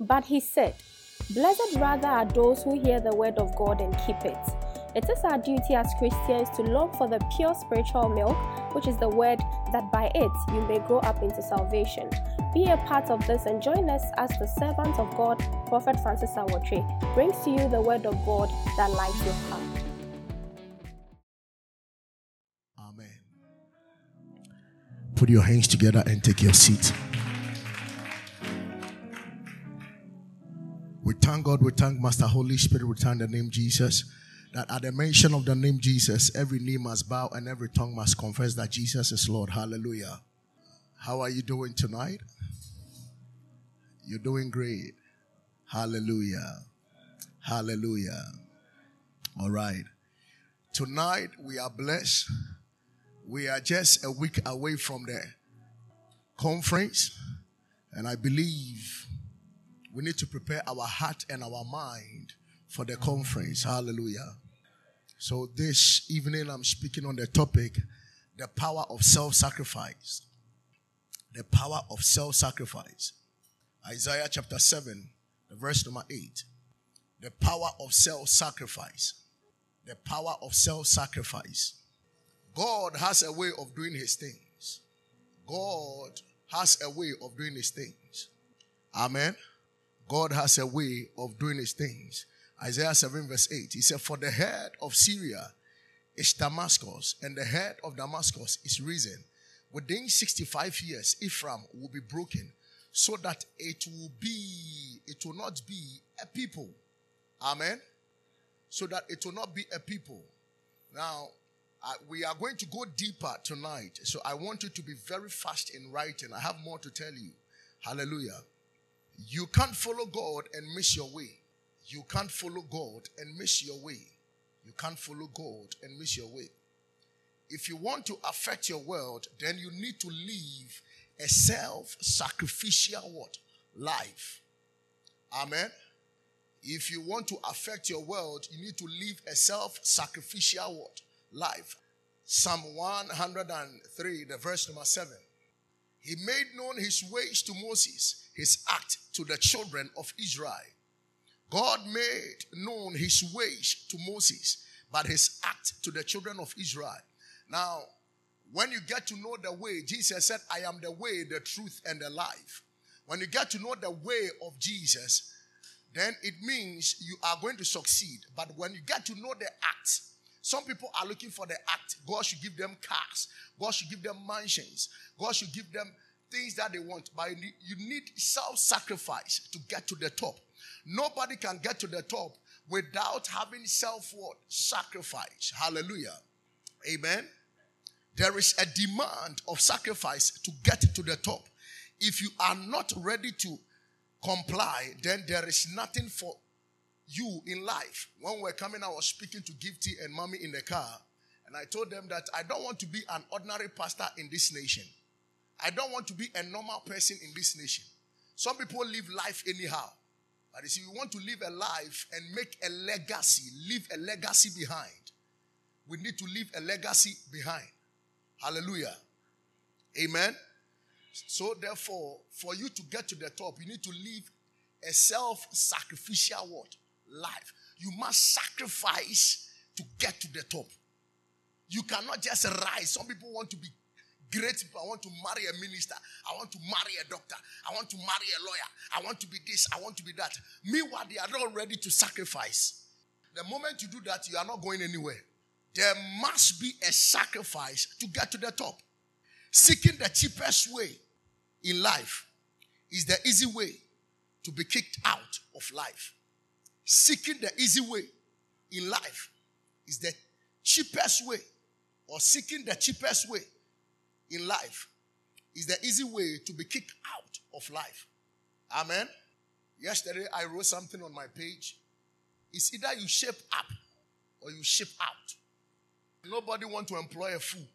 But he said, Blessed rather are those who hear the word of God and keep it. It is our duty as Christians to long for the pure spiritual milk, which is the word, that by it you may grow up into salvation. Be a part of this and join us as the servant of God, Prophet Francis Awotri, brings to you the word of God that lights your path. Amen. Put your hands together and take your seat. God, we thank Master Holy Spirit, we thank the name Jesus. That at the mention of the name Jesus, every knee must bow and every tongue must confess that Jesus is Lord. Hallelujah. How are you doing tonight? You're doing great. Hallelujah. Hallelujah. All right. Tonight we are blessed. We are just a week away from the conference, and I believe we need to prepare our heart and our mind for the conference. Hallelujah. So, this evening I'm speaking on the topic the power of self sacrifice. The power of self sacrifice. Isaiah chapter 7, the verse number 8. The power of self sacrifice. The power of self sacrifice. God has a way of doing his things. God has a way of doing his things. Amen. God has a way of doing his things. Isaiah 7, verse 8. He said, For the head of Syria is Damascus, and the head of Damascus is Rezin. Within 65 years, Ephraim will be broken, so that it will be, it will not be a people. Amen. So that it will not be a people. Now, we are going to go deeper tonight. So I want you to be very fast in writing. I have more to tell you. Hallelujah. You can't follow God and miss your way. You can't follow God and miss your way. You can't follow God and miss your way. If you want to affect your world, then you need to live a self-sacrificial what? Life. Amen. If you want to affect your world, you need to live a self-sacrificial what? Life. Psalm 103, the verse number 7. He made known his ways to Moses, his act to the children of Israel. God made known his ways to Moses, but his act to the children of Israel. Now, when you get to know the way, Jesus said, I am the way, the truth, and the life. When you get to know the way of Jesus, then it means you are going to succeed. But when you get to know the act, some people are looking for the act. God should give them cars. God should give them mansions. God should give them things that they want. But you need self-sacrifice to get to the top. Nobody can get to the top without having self worth, sacrifice. Hallelujah. Amen. There is a demand of sacrifice to get to the top. If you are not ready to comply, then there is nothing for you in life. When we're coming, I was speaking to Gifty and Mommy in the car, and I told them that I don't want to be an ordinary pastor in this nation. I don't want to be a normal person in this nation. Some people live life anyhow. But you see, want to live a life and make a legacy, leave a legacy behind. We need to leave a legacy behind. Hallelujah. Amen. So, therefore, for you to get to the top, you need to live a self sacrificial what? Life. You must sacrifice to get to the top. You cannot just rise. Some people want to be great people. I want to marry a minister. I want to marry a doctor. I want to marry a lawyer. I want to be this. I want to be that. Meanwhile, they are not ready to sacrifice. The moment you do that, you are not going anywhere. There must be a sacrifice to get to the top. Seeking the cheapest way in life is the easy way to be kicked out of life. Seeking the easy way in life is the cheapest way, or seeking the cheapest way in life is the easy way to be kicked out of life. Amen. Yesterday I wrote something on my page. It's either you shape up or you ship out. Nobody want to employ a fool.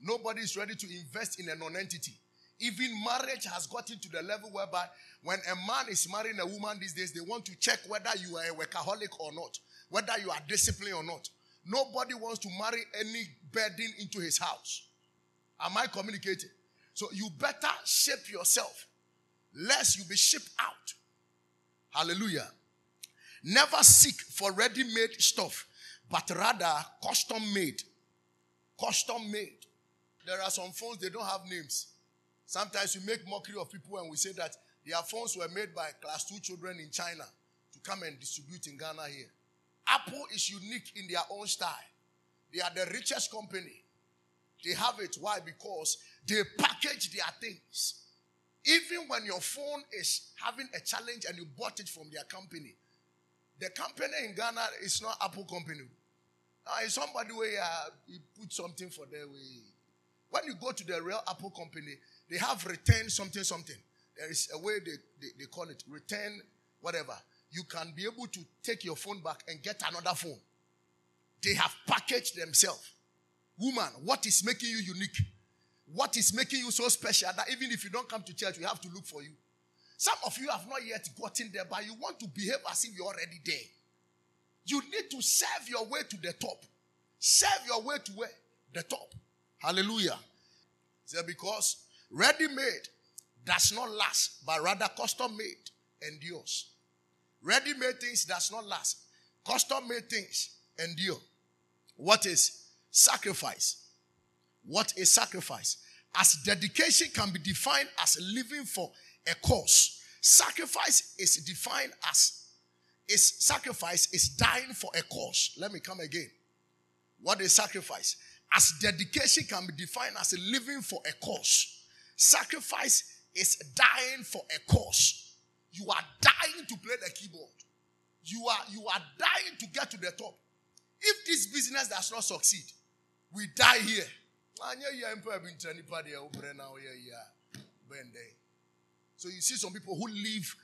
Nobody is ready to invest in a non-entity. Even marriage has gotten to the level whereby when a man is marrying a woman these days, they want to check whether you are a workaholic or not, whether you are disciplined or not. Nobody wants to marry any burden into his house. Am I communicating? So you better shape yourself, lest you be shipped out. Hallelujah. Never seek for ready made stuff, but rather custom made. Custom made. There are some phones, they don't have names. Sometimes we make mockery of people and we say that their phones were made by class two children in China to come and distribute in Ghana here. Apple is unique in their own style. They are the richest company. They have it. Why? Because they package their things. Even when your phone is having a challenge and you bought it from their company, the company in Ghana is not Apple company. Uh, it's somebody where uh, you put something for their way. When you go to the real Apple company, they have return something something. There is a way they, they, they call it return whatever. You can be able to take your phone back and get another phone. They have packaged themselves. Woman, what is making you unique? What is making you so special that even if you don't come to church, we have to look for you? Some of you have not yet gotten there, but you want to behave as if you're already there. You need to serve your way to the top. Serve your way to where? The top. Hallelujah. Say because ready made does not last, but rather custom made endures. Ready made things does not last. Custom made things endure. What is sacrifice? What is sacrifice? As dedication can be defined as living for a cause, sacrifice is defined as is sacrifice is dying for a cause. Let me come again. What is sacrifice? As dedication can be defined as living for a cause, sacrifice is dying for a cause. You are dying to play the keyboard. You are you are dying to get to the top. If this business does not succeed, we die here. So you see some people who live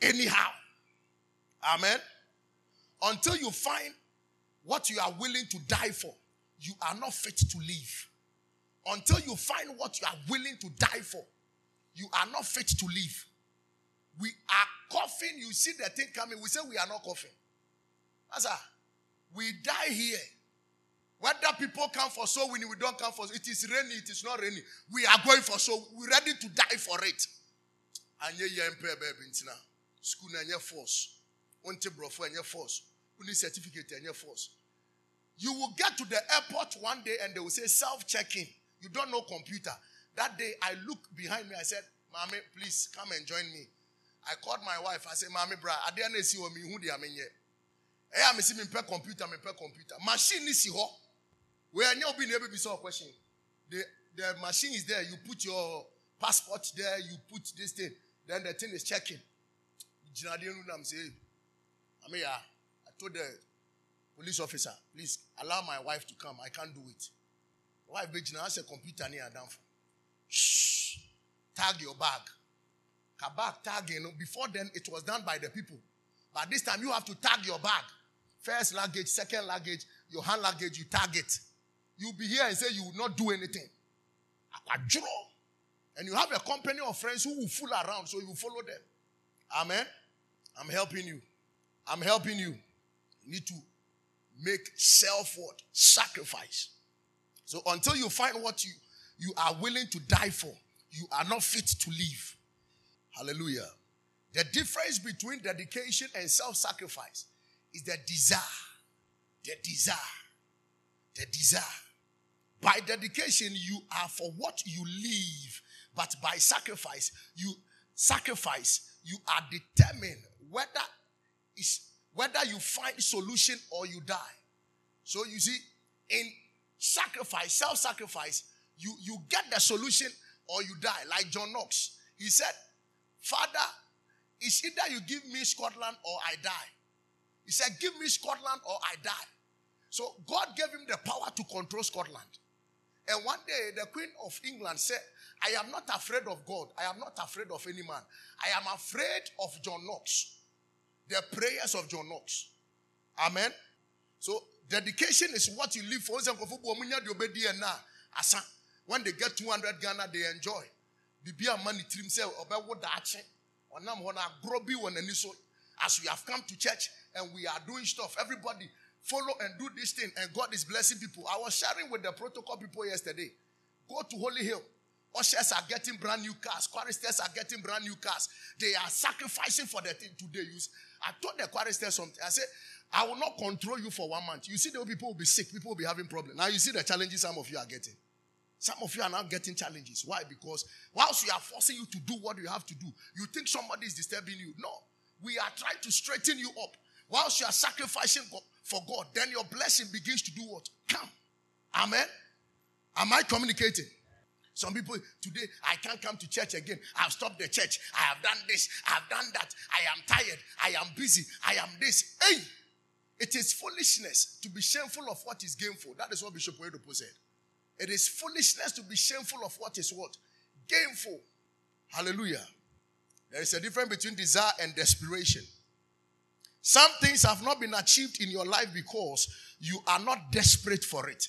anyhow. Amen. Until you find what you are willing to die for, you are not fit to live. Until you find what you are willing to die for, you are not fit to live. We are coughing. You see the thing coming. We say we are not coughing. That's We die here. Whether people come for soul winning, we don't come for it is rainy, it is not rainy. We are going for soul. We're ready to die for it. And ye baby School and your force. Unte brofo and your force. Uni certificate and your force. You will get to the airport one day and they will say self-checking. You don't know computer. That day I looked behind me. I said, Mommy, please come and join me. I called my wife. I said, Mommy, bra, I didn't see me who they are here. Hey, I'm see me computer, me computer. Machine is here. Where I be able to solve question. The the machine is there. You put your passport there. You put this thing. Then the thing is checking. I'm saying, I I told the police officer, please allow my wife to come. I can't do it. Wife, I said, computer near down. for. Shh. Tag your bag. Kabak tagging. Before then, it was done by the people. But this time, you have to tag your bag. First luggage, second luggage, your hand luggage, you tag it. You'll be here and say you will not do anything. And you have a company of friends who will fool around, so you follow them. Amen. I'm helping you. I'm helping you. You need to make self what sacrifice. So until you find what you you are willing to die for, you are not fit to live. Hallelujah. The difference between dedication and self sacrifice is the desire. The desire. The desire. By dedication, you are for what you live, but by sacrifice, you sacrifice, you are determined whether is whether you find solution or you die. So you see, in sacrifice, self-sacrifice, you, you get the solution or you die. Like John Knox. He said, Father, it's either you give me Scotland or I die. He said, Give me Scotland or I die. So God gave him the power to control Scotland. And one day, the Queen of England said, I am not afraid of God. I am not afraid of any man. I am afraid of John Knox. The prayers of John Knox. Amen. So, dedication is what you live for. When they get 200 Ghana, they enjoy. Bibi money trim say obewo dache. Onam hona grobi wonani so. As we have come to church and we are doing stuff, everybody follow and do this thing, and God is blessing people. I was sharing with the protocol people yesterday. Go to Holy Hill. Ushers are getting brand new cars. Choristers are getting brand new cars. They are sacrificing for the thing today. Use. I told the choristers something. I said, I will not control you for one month. You see, the people will be sick. People will be having problems. Now you see the challenges some of you are getting. Some of you are now getting challenges. Why? Because whilst we are forcing you to do what you have to do, you think somebody is disturbing you. No. We are trying to straighten you up. Whilst you are sacrificing for God, then your blessing begins to do what? Come. Amen. Am I communicating? Some people today, I can't come to church again. I've stopped the church. I have done this. I've done that. I am tired. I am busy. I am this. Hey, it is foolishness to be shameful of what is gainful. That is what Bishop Oyedepo said. It is foolishness to be shameful of what is what? Gainful. Hallelujah. There is a difference between desire and desperation. Some things have not been achieved in your life because you are not desperate for it.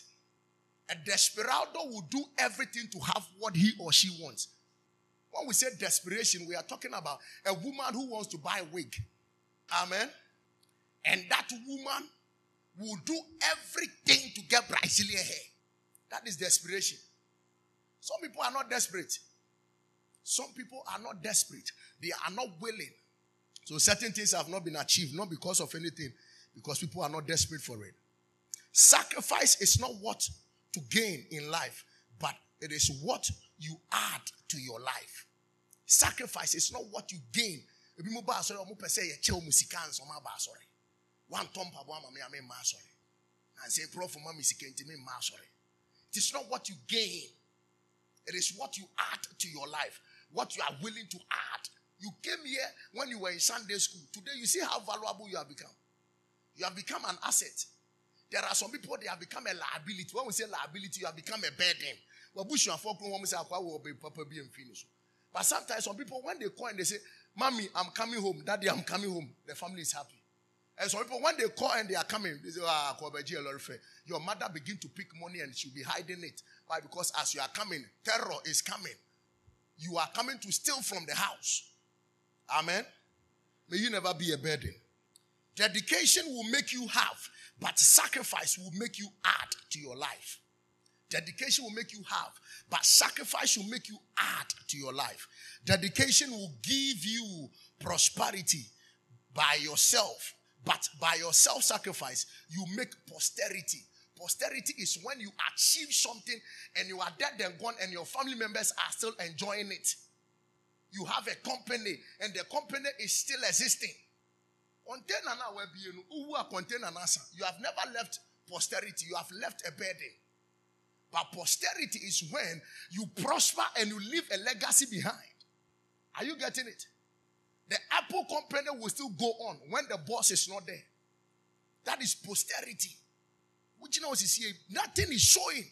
A desperado will do everything to have what he or she wants. When we say desperation, we are talking about a woman who wants to buy a wig. Amen. And that woman will do everything to get Brazilian hair. That is desperation. Some people are not desperate. Some people are not desperate. They are not willing. So certain things have not been achieved, not because of anything, because people are not desperate for it. Sacrifice is not what to gain in life, but it is what you add to your life. Sacrifice is not what you gain. One ame ma. And say ma. It is not what you gain. It is what you add to your life. What you are willing to add. You came here when you were in Sunday school. Today you see how valuable you have become. You have become an asset. There are some people they have become a liability. When we say liability, you have become a burden. But sometimes some people, when they call and they say, Mommy, I'm coming home. Daddy, I'm coming home. The family is happy. And some people, when they call and they are coming, they say, ah, your mother begin to pick money and she'll be hiding it. Why? Because as you are coming, terror is coming. You are coming to steal from the house. Amen. May you never be a burden. Dedication will make you have, but sacrifice will make you add to your life. Dedication will make you have, but sacrifice will make you add to your life. Dedication will give you prosperity by yourself but by your self sacrifice, you make posterity. Posterity is when you achieve something and you are dead and gone, and your family members are still enjoying it. You have a company, and the company is still existing. Container now container You have never left posterity, you have left a burden. But posterity is when you prosper and you leave a legacy behind. Are you getting it? The Apple company will still go on when the boss is not there. That is posterity. Which you know is here. Nothing is showing.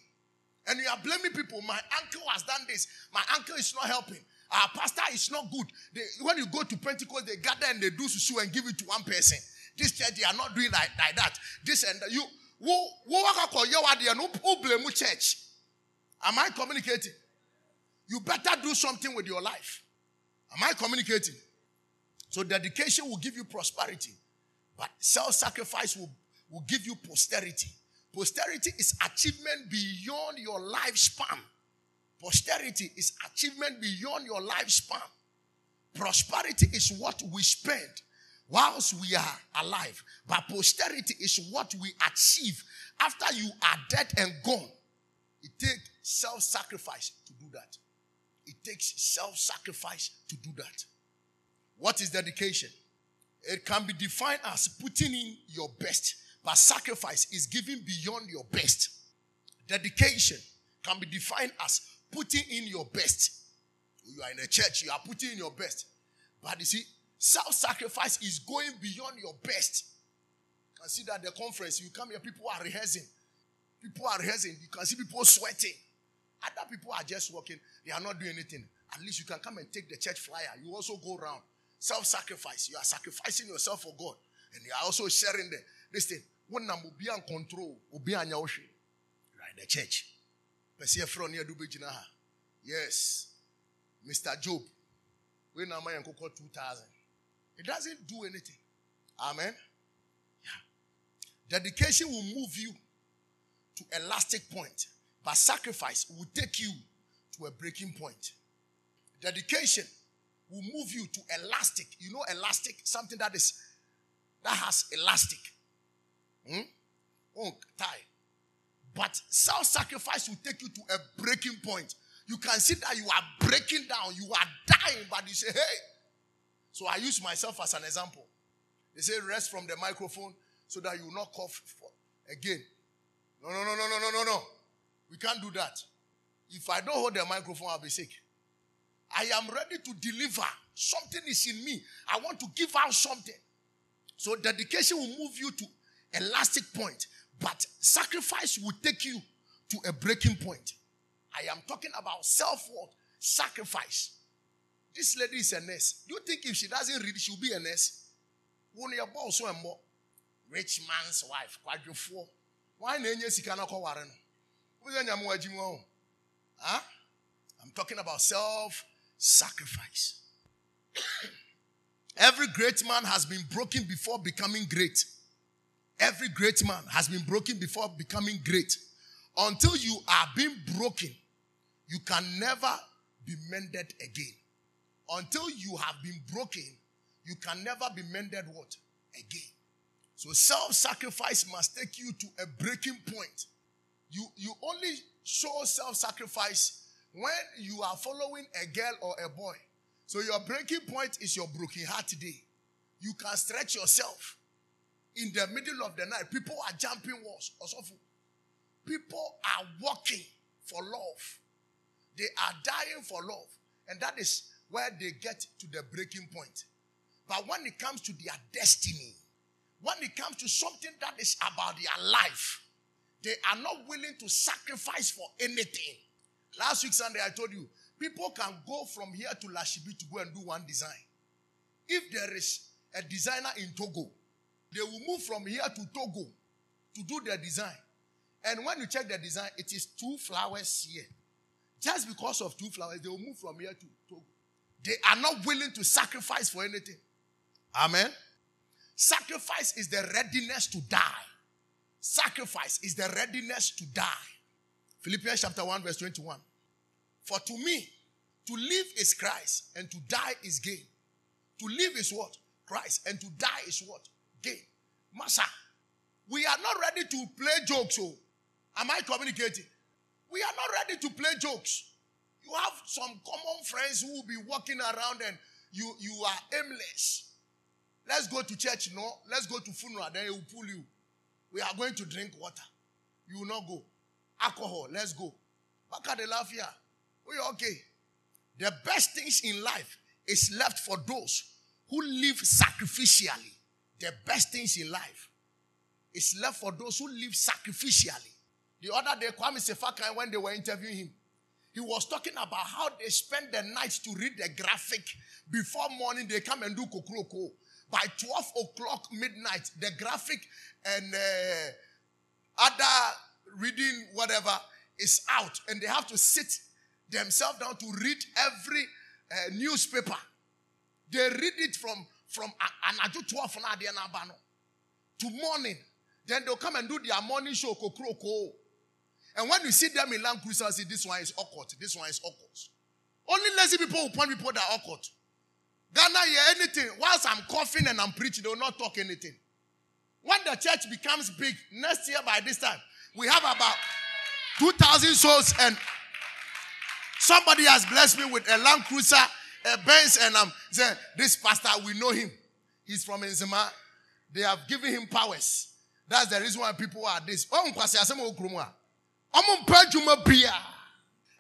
And you are blaming people. My uncle has done this. My uncle is not helping. Our pastor is not good. They, when you go to Pentecost, they gather and they do susu and give it to one person. This church, they are not doing like, like that. This and. You, who, who blame church? Am I communicating? You better do something with your life. Am I communicating? So dedication will give you prosperity, but self-sacrifice will, will give you posterity. Posterity is achievement beyond your lifespan. Posterity is achievement beyond your lifespan. Prosperity is what we spend whilst we are alive. But posterity is what we achieve after you are dead and gone. It takes self sacrifice to do that. It takes self sacrifice to do that. What is dedication? It can be defined as putting in your best, but sacrifice is giving beyond your best. Dedication can be defined as putting in your best. You are in a church, you are putting in your best. But you see, self sacrifice is going beyond your best. You can see the conference, you come here, people are rehearsing. People are rehearsing. You can see people sweating. Other people are just walking, they are not doing anything. At least you can come and take the church flyer. You also go around. Self sacrifice. You are sacrificing yourself for God. And you are also sharing the, this thing. When I'm be in control, be on your Right, the church. Yes. Mr. Job. When am I 2000? It doesn't do anything. Amen. Yeah. Dedication will move you to elastic point, but sacrifice will take you to a breaking point. Dedication will move you to elastic. You know, elastic, something that is that has elastic. Hmm? Oh, tie. But self-sacrifice will take you to a breaking point. You can see that you are breaking down, you are dying, but you say, hey. So I use myself as an example. They say rest from the microphone so that you will not cough again. No, no, no, no, no, no, no, no. We can't do that. If I don't hold the microphone, I'll be sick. I am ready to deliver. Something is in me. I want to give out something. So dedication will move you to elastic point, but sacrifice will take you to a breaking point. I am talking about self-worth, sacrifice. This lady is a nurse. Do you think if she doesn't read, she'll be a nurse? When your boss and more. Rich man's wife, quadruple. Why nenye sika na ko ware no? Huh? I'm talking about self sacrifice. Every great man has been broken before becoming great. Every great man has been broken before becoming great. Until you are being broken, you can never be mended again. Until you have been broken, you can never be mended what? Again. So self-sacrifice must take you to a breaking point. You, you only show self-sacrifice when you are following a girl or a boy. So your breaking point is your broken heart today. You can stretch yourself. In the middle of the night, people are jumping walls. People are walking for love. They are dying for love. And that is where they get to the breaking point. But when it comes to their destiny, when it comes to something that is about their life, they are not willing to sacrifice for anything. Last week Sunday, I told you, people can go from here to Lashibi to go and do one design. If there is a designer in Togo, they will move from here to Togo to do their design. And when you check the design, it is two flowers here. Just because of two flowers, they will move from here to Togo. They are not willing to sacrifice for anything. Amen. Sacrifice is the readiness to die. Sacrifice is the readiness to die. Philippians chapter 1, verse 21. For to me, to live is Christ, and to die is gain. To live is what? Christ, and to die is what? Gain. Massa, we are not ready to play jokes. Oh. am I communicating? We are not ready to play jokes. You have some common friends who will be walking around and you, you are aimless. Let's go to church, no. Let's go to funeral, then he will pull you. We are going to drink water. You will not go. Alcohol, let's go. Back at the here. We are okay. The best things in life is left for those who live sacrificially. The best things in life is left for those who live sacrificially. The other day, Kwame Sefa when they were interviewing him, he was talking about how they spend the night to read the graphic. Before morning, they come and do kokroko. By 12 o'clock midnight, the graphic and uh, other reading whatever is out, and they have to sit themselves down to read every uh, newspaper. They read it from from anaju 12 to morning. Then they'll come and do their morning show kokroko. And when you see them in Land Cruiser, see this one is awkward, this one is awkward. Only lazy people will point people that awkward. Ghana hear anything. Whilst I'm coughing and I'm preaching, they will not talk anything. When the church becomes big, next year by this time, we have about 2,000 souls and somebody has blessed me with a Land Cruiser, a Benz, and I'm saying, this pastor, we know him. He's from Nzema. They have given him powers. That's the reason why people are this. Oh, oh,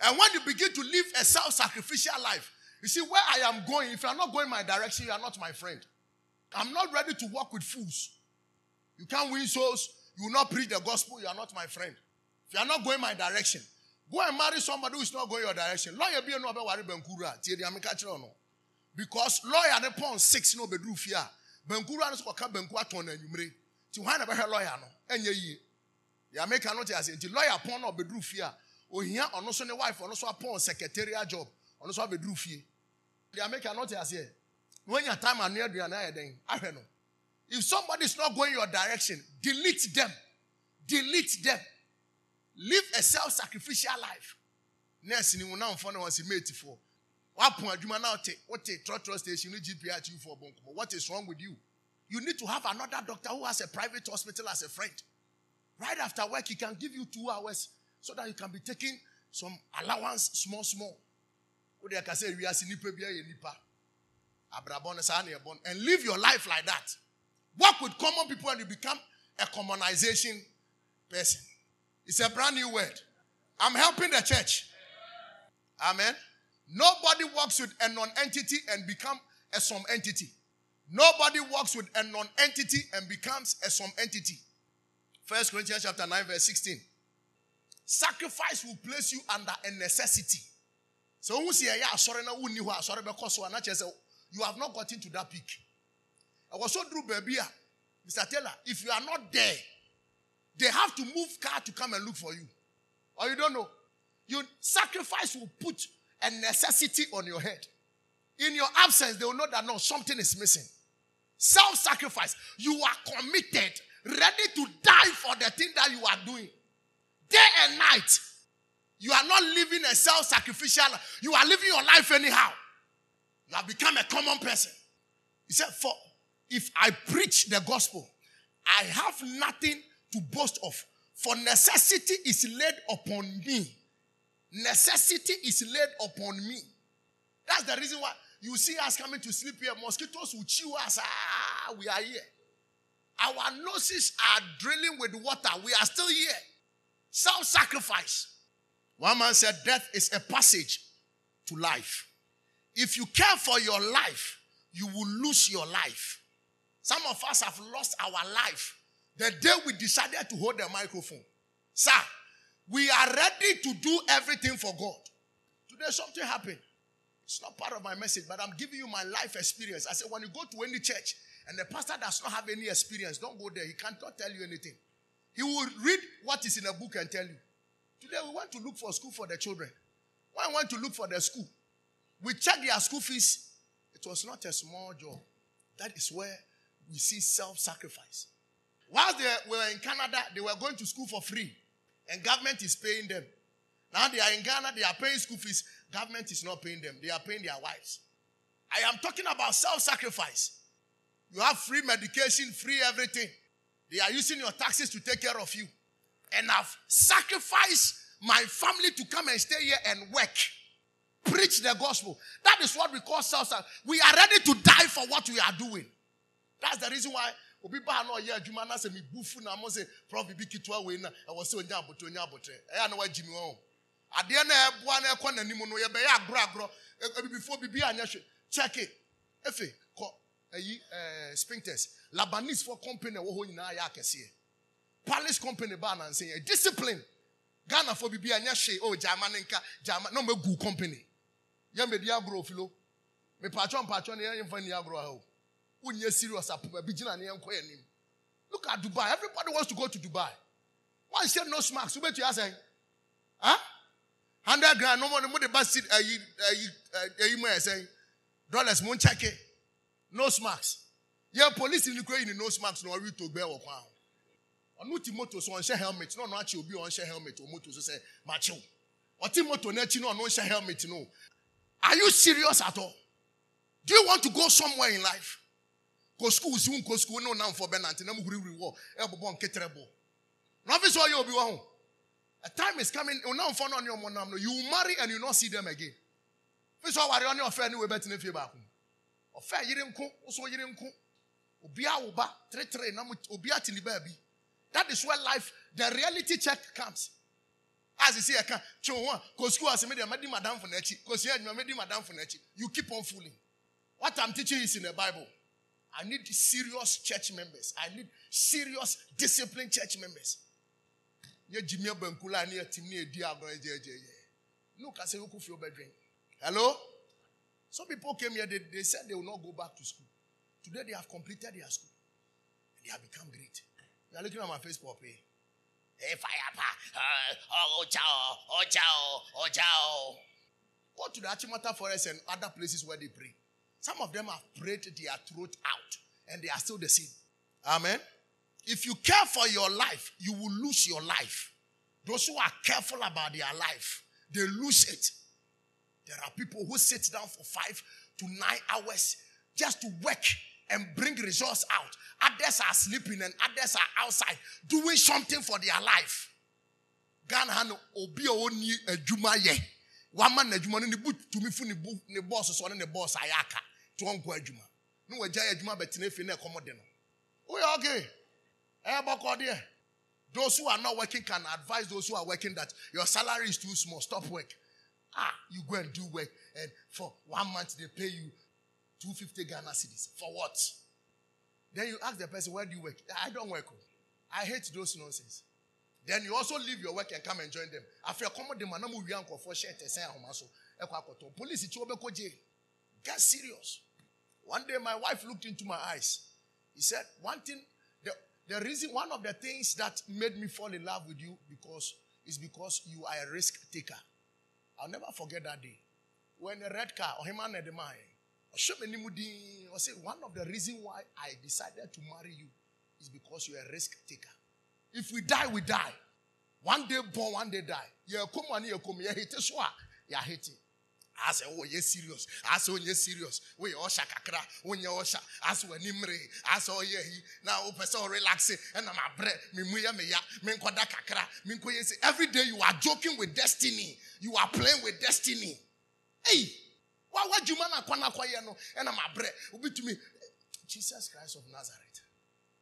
and when you begin to live a self sacrificial life, you see, where I am going, if you are not going my direction, you are not my friend. I'm not ready to work with fools. You can't win souls. You will not preach the gospel. You are not my friend. If you are not going my direction, go and marry somebody who is not going your direction. Lawyer be no worry benkura. Tie the amika chiro no. Because lawyer ne pon six no bedru fia. Benkura no so ka benku aton na anwumre. Ti hwan na be lawyer no? Enye yie yàmẹ́ka no te ase nti lawyer pɔn na ɔbɛduru fie a ohia ɔno so ne wife ɔno so apɔn secretarial job ɔno so abɛduru fie yàmẹ́ka no te ase when your time anu aduane ayɛ dɛn ahwɛ no if somebody is not going your direction delete them delete them live a self-sacrificial life. Nurse ni mu na mfɔ na wɔn si mate foɔ wapɔn adwuma na ɔte wote trɔtrɔ station no gpa achieve for bɔnkɔmɔ what is wrong with you? You need to have another doctor who has a private hospital as a friend. Right after work he can give you two hours so that you can be taking some allowance small small. Wode ɛka sɛ wiase nipa bi ayɛ nipa abrabɔ no saa ne and live your life like that. Work with common people and you become a commonization person it's a brand new word. I'm helping the church. Amen. Nobody works with a non-entity and become a some entity. Nobody works with a non-entity and becomes a some entity. First corinthians chapter 9 verse 16 sacrifice will place you under a necessity. So who see a sorry na wonni hɔ asɔre bɛkɔ so ana kyerɛ you have not gotten to that peak. I was so duru baabi a ah. mr taylor if you are not there they have to move car to come and look for you. Or you don't know. You sacrifice will put a necessity on your head. In your absence they will know that no something is missing. Self-sacrifice. You are committed ready to die for the thing that you are doing. Day and night you are not living a self-sacrificial you are living your life anyhow. You have become a common person. He said for if i preach the gospel i have nothing to boast of. For necessity is laid upon me. Necessity is laid upon me. That's the reason why you see us coming to sleep here. Mosquitoes will chew us. Ah we are here. Our noses are drilling with water. We are still here. Self-sacrifice. One man said death is a passage to life. If you care for your life you will lose your life. Some of us have lost our life the day we decided to hold the microphone sir we are ready to do everything for god. Today something happened. It's not part of my message but i'm giving you my life experience. I said when you go to any church and the pastor does not have any experience don't go there. He cannot tell you anything. He will read what is in a book and tell you. Today we went to look for school for the children. When we went to look for the school we checked their school fees. It was not a small job. That is where we see self-sacrifice whilst they were in canada they were going to school for free. And government is paying them. Now they are in ghana they are paying school fees. Government is not paying them. They are paying their wives. I am talking about self-sacrifice. You have free medication free everything. They are using your taxes to take care of you. And i've sacrificed my family to come and stay here and work. Preach the gospel. That is what we call self-sacrifice. We are ready to die for what we are doing. That's the reason why obi baa na ɔyɛ adwuma na sɛ mebu fu na mo sɛ prof bi ketewa wei na ɛwɔ sɛ onya abotire onya abotire ɛyɛ na wagyi mi wɔn adeɛ na ɛboa na ɛkɔ n'anim no yɛbɛyɛ agorɔ agorɔ. Ebibifoɔ bibi anyɛ hwɛ kyɛke efe kɔ ɛyi ɛɛ spintex labanese for company ɛwɔ hɔ nyinaa yɛ akɛseɛ. Palace company baa nansi yɛ. Discipline. Ghana fo bibi anyɛ hwɛ o gyama ne nka gyama na ɔmo egu company. Yɛn bɛ di agorɔ ofilo. Mipatwɔ mpatwɔ ne yɛn yɛn ni agorɔ ha o wonyɛ serious apoma bi gyina ne look at dubai. Everybody wants to go to dubai. Wanhyɛ nose mask wobɛtua asɛn huh? hundred grand no more mo de ba si ayi ayi ayi mu ɛsɛn dollars mo nkyɛke nose mask yɛ police ni yi ni nose mask na ɔre to gbɛ wɔ kwan ɔno ti moto so ɔnhyɛ helmet na ɔno akyi obi ɔnhyɛ helmet wɔ moto so sɛ makyew ɔte moto n'akyi na ɔno nhyɛ helmet no. Are you serious at all? Do you want to go somewhere in life kò school si nkò school ne onamfo bɛ nante na mu hurihuri wɔ ɛbobɔ nketere bɔ na ɔfi sɛ ɔyɛ obi wɔ ho a time is coming onamfo na ɔne ɔmo nam no you marry and you not see them again. Fi sɛ ɔware ɔne ɔfɛ ne wo bɛtena fie baako ɔfɛ yere nko ɔso yere nko obi awo ba teretere na mo obi ate ne baabi that is where life the reality check comes. As sisi ɛka twe ho a kò school asemi deɛ mɛdi madam fo n'akyi kò si adwuma mɛdi madam fo n'akyi you keep on fooling. What i'm teaching is in the bible. I need serious church members. I need serious disciplined church members. Look, I say, look, your bedrink. Hello? Some people came here, they, they said they will not go back to school. Today they have completed their school. And they have become great. You are looking at my face, page. Hey, eh, fire, uh, oh, ciao, oh, ciao, oh, ciao. Go to the Achimota forest and other places where they pray. Some of them have prayed their throat out and they are still the same. Amen. If you care for your life, you will lose your life. Those who are careful about their life, they lose it. There are people who sit down for five to nine hours just to work and bring results out. Others are sleeping and others are outside doing something for their life. Obi bu tumi fu ne boss boss ayaka. To onko adwuma. No wagya adwuma betene fi na ekomo de no. We okay. Boko there. Those who are not working can advise those who are working that your salary is too small. Stop work. Ah, you go and do work, and for one month they pay you 250 Ghana cedis. For what? Then you ask the person, Where do you work? I don't work. Oh. I hate those nonsense. Then you also leave your work and come and join them. After come the man we uncle for shirt and say so police jail. Get serious. One day my wife looked into my eyes. He said, One thing, the, the reason, one of the things that made me fall in love with you because is because you are a risk taker. I'll never forget that day. When a red car, or him and the man, I say one of the reasons why I decided to marry you is because you're a risk taker. If we die, we die. One day born, one day die. You come and you come, you hate it, you hate it. Oh, yes, serious. Oh, yes, serious. We osha kakra, when you osha. I say, nimre. I say, oh, yeah, now, oh, person oh, relaxing, and I'm a bread. Me muya me ya, me nkwada kakra, me yes. Every day you are joking with destiny. You are playing with destiny. Hey, you man akwana kwaya no? And I'm a bread. Ubi to me, eh, Jesus Christ of Nazareth.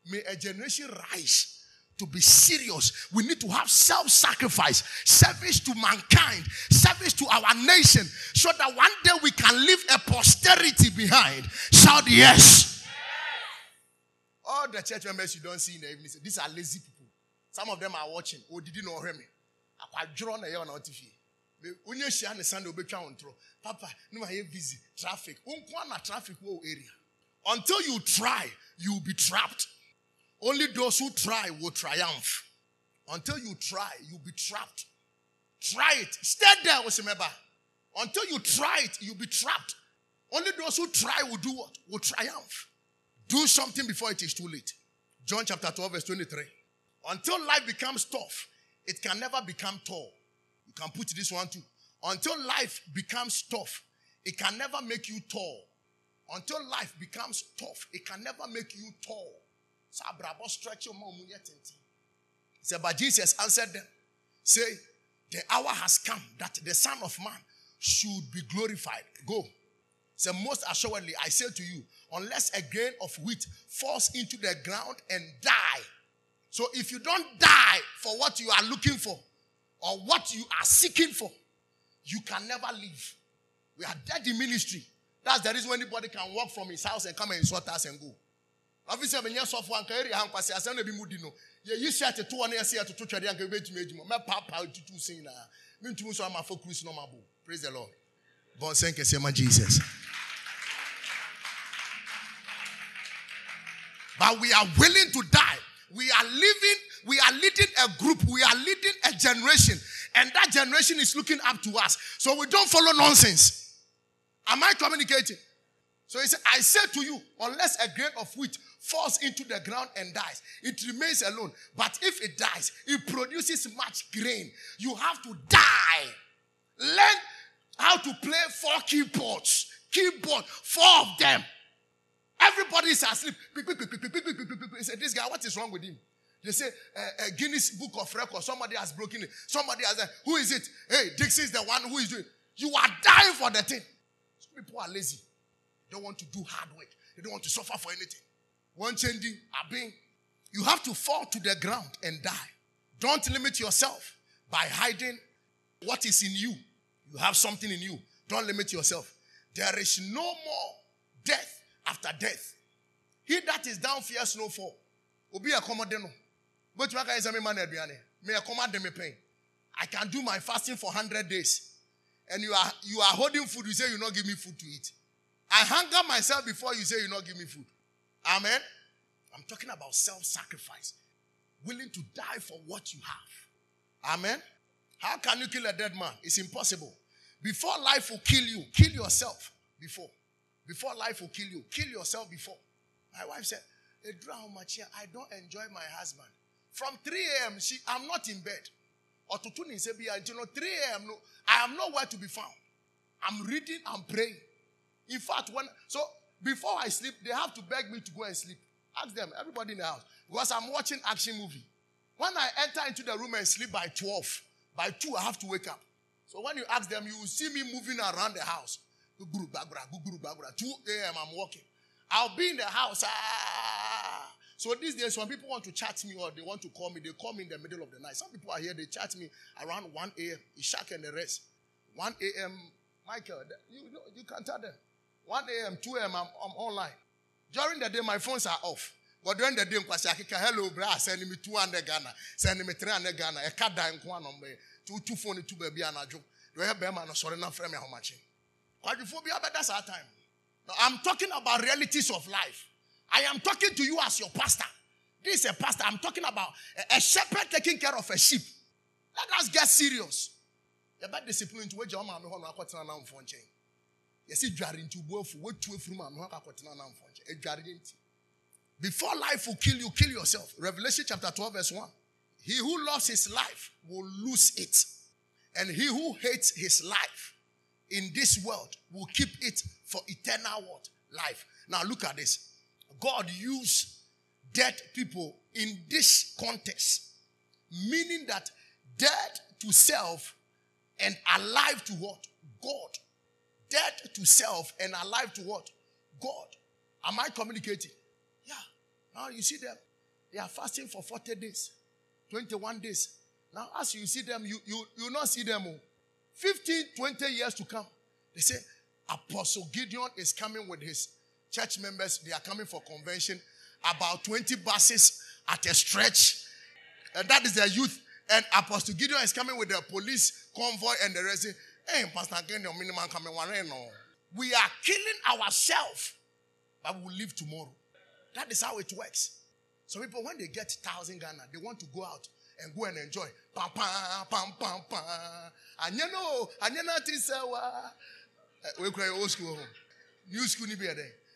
May a generation rise to be serious, we need to have self sacrifice, service to mankind, service to our nation, so that one day we can leave a posterity behind. Shout yes. All the church members you don't see in the evening, these are lazy people. Some of them are watching. Oh, did you know him? I draw na on TV. When you share the Sunday, be Papa, no, I busy. Traffic. Unkwana traffic area. Until you try, you'll be trapped. Only those who try will triumph. Until you try, you'll be trapped. Try it. Stay there, Osimeba. Until you try it, you'll be trapped. Only those who try will do what? Will triumph. Do something before it is too late. John chapter 12, verse 23. Until life becomes tough, it can never become tall. You can put this one too. Until life becomes tough, it can never make you tall. Until life becomes tough, it can never make you tall. So yet. Say, but Jesus answered them, say, the hour has come that the Son of Man should be glorified. Go. Say, most assuredly, I say to you, unless a grain of wheat falls into the ground and die. So if you don't die for what you are looking for or what you are seeking for, you can never live. We are dead in ministry. That's the reason anybody can walk from his house and come and insult us and go afisɛ menyɛ sɔfo anka area ha asɛm na bi mu di no yɛyi hyɛ atetoɔ ne yɛsɛ yɛtoto twɛde anka bɛtumi adwuma mɛpaapaa tutu sen nyinaa mentumi so ama cruise no mabo praise the lord. Bɔnsɛn kɛseɛ ma jesus. But we are willing to die. We are living we are leading a group. We are leading a generation. And that generation is looking up to us. So we don't follow nonsense. Am i communicating? So he said i say to you unless a grain of wheat falls into the ground and dies. It remains alone. But if it dies, it produces much grain. You have to die. Learn how to play four keyboards. Keyboard, four of them. Everybody is asleep. They say, This guy, what is wrong with him? They say, uh, uh, Guinness Book of Records, somebody has broken it. Somebody has, uh, who is it? Hey, Dixie is the one who is doing You are dying for the thing. Some people are lazy. They don't want to do hard work. They don't want to suffer for anything. One changing. You have to fall to the ground and die. Don't limit yourself by hiding what is in you. You have something in you. Don't limit yourself. There is no more death after death. He that is down fears no fall. Obi accommodeno. But you are man Me accommodate me pain. I can do my fasting for 100 days. And you are you are holding food, you say you not give me food to eat. I hunger myself before you say you not give me food. Amen. I'm talking about self sacrifice, willing to die for what you have. Amen. How can you kill a dead man? It's impossible. Before life will kill you, kill yourself before. Before life will kill you, kill yourself before. My wife said, I don't enjoy my husband. From 3 a.m., she, I'm not in bed. ɔtoto ne nsa bi a nti no 3 a.m. no I am nowhere to be found. I'm reading, I'm praying. In fact, when so before I sleep, they have to beg me to go and sleep. Ask them, everybody in the house, because I'm watching action movie. When I enter into the room and sleep by 12, by 2, I have to wake up. So when you ask them, you will see me moving around the house. 2 a.m. I'm walking. I'll be in the house. Ah. So these days, when people want to chat me or they want to call me, they call me in the middle of the night. Some people are here, they chat me around 1 a.m. Ishak and the rest. 1 a.m. Michael, you know, you can tell them. 1 a.m., 2 a.m., I'm, I'm online. During the day, my phones are off. But during the day, I'm hello, bra, send me 200 Ghana, send me 300 Ghana, a card dying one on me, two, two phone, two baby, and a joke. Do you have Bema? No, sorry, not frame how much. Quadrophobia, but that's our time. Now, I'm talking about realities of life. I am talking to you as your pastor. This is a pastor. I'm talking about a, a shepherd taking care of a sheep. Let us get serious. You're about discipline to which your man who are cutting on phone chain. Yes, it jarring to both what two from man who are cutting on phone chain. Before life will kill you, kill yourself. Revelation chapter 12, verse 1. He who loves his life will lose it. And he who hates his life in this world will keep it for eternal? Life. Now look at this. God used dead people in this context, meaning that dead to self and alive to what? God. Dead to self and alive to what? God. Am I communicating? Yeah. Now you see them. They are fasting for 40 days, 21 days. Now, as you see them, you you you not see them. 15, 20 years to come. They say, Apostle Gideon is coming with his church members. They are coming for convention. About 20 buses at a stretch. And that is their youth. And Apostle Gideon is coming with the police convoy and the rest. Hey, Pastor minimum coming one. We are killing ourselves, but we will live tomorrow. That is how it works. So people, when they get thousand Ghana, they want to go out and go and enjoy. Pam pam pam pam pam. And you know, and you know, eh, we cry old school. New school.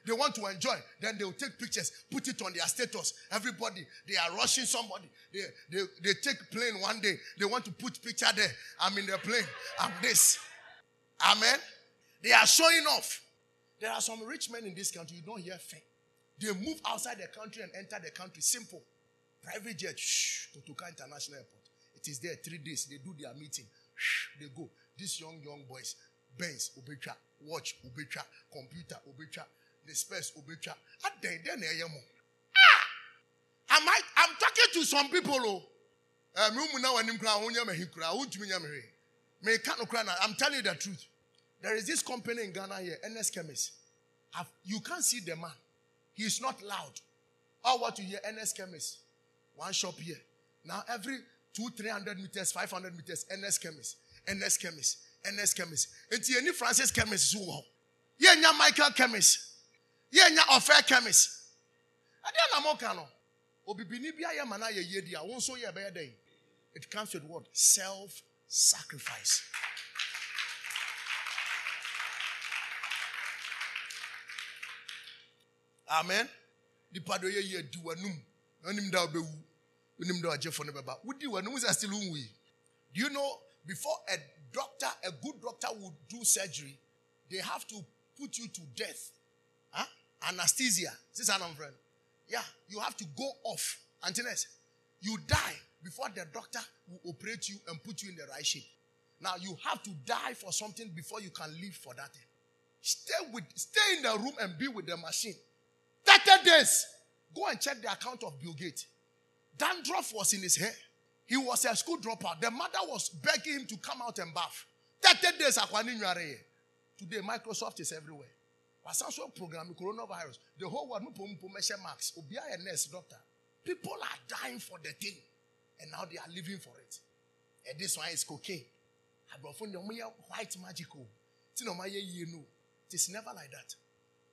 They want to enjoy. Then they will take pictures, put it on their status. Everybody, they are rushing somebody. They, they, they take plane one day. They want to put picture there. I'm in the plane. I'm this. Amen. They are showing off. There are some rich men in this country. You don't hear fame. They move outside the country and enter the country. Simple. Private jet. Shh. Kotoka International Airport. It is there three days. They do their meeting. Shh. They go. These young, young boys. Benz, Obetra. Watch, Obetra. Computer, Obetra the space den na eyemo. Ah! Am I I'm talking to some people oh. Eh na I'm telling you the truth. There is this company in Ghana here, Ernest Chemist. Have, you can't see the man. He is not loud. All what you hear, Ernest Chemist. One shop here. Now every two, three hundred meters, five hundred meters, Ernest Chemist, Ernest Chemist, Ernest Chemist. Enti any Francis Chemist so ho. Ye nya Michael Chemist yɛnya ɔfɛ chemist. Ɛdeɛ na moka no obibini bi ayɛ ma no ayɛ yie di a wo nso yɛ it comes with what? Self sacrifice amen. Nipa do yɛ yie di w'anum. Onim da ɔbɛwu onim da ɔgyefo no bɛba. Wodi w'anum sɛ still wunwi do you know before a doctor a good doctor would do surgery they have to put you to death? Anesthesia. This is an friend. Yeah, you have to go off until you die before the doctor will operate you and put you in the right shape. Now you have to die for something before you can live for that. Stay with stay in the room and be with the machine. 30 days. Go and check the account of Bill Gates. Dandruff was in his hair. He was a school dropout. The mother was begging him to come out and bath. 30 days. Today, Microsoft is everywhere so program the coronavirus. The whole world no pom measure marks. Obi a nurse doctor. People are dying for the thing and now they are living for it. And this one is cocaine. Aborɔfo ne ɔmo white magical. Ti ɔmo ayɛ yie no it is never like that.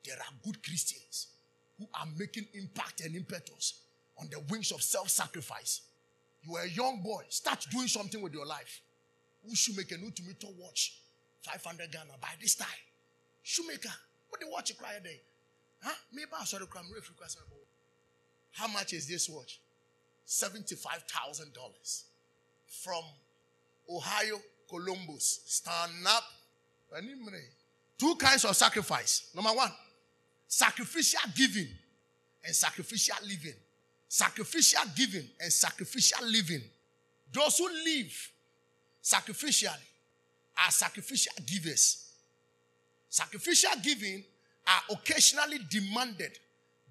There are good christians who are making impact and impetus on the wings of self-sacrifice. You are a young boy start doing something with your life. Who shoemaker no to me to watch 500 ghana by this time. Shoemaker what the watch you cry day? Huh? Maybe I the crime How much is this watch? $75,000 from Ohio, Columbus. Stand up. Two kinds of sacrifice. Number one, sacrificial giving and sacrificial living. Sacrificial giving and sacrificial living. Those who live sacrificially are sacrificial givers. Sacrificial giving are occasionally demanded,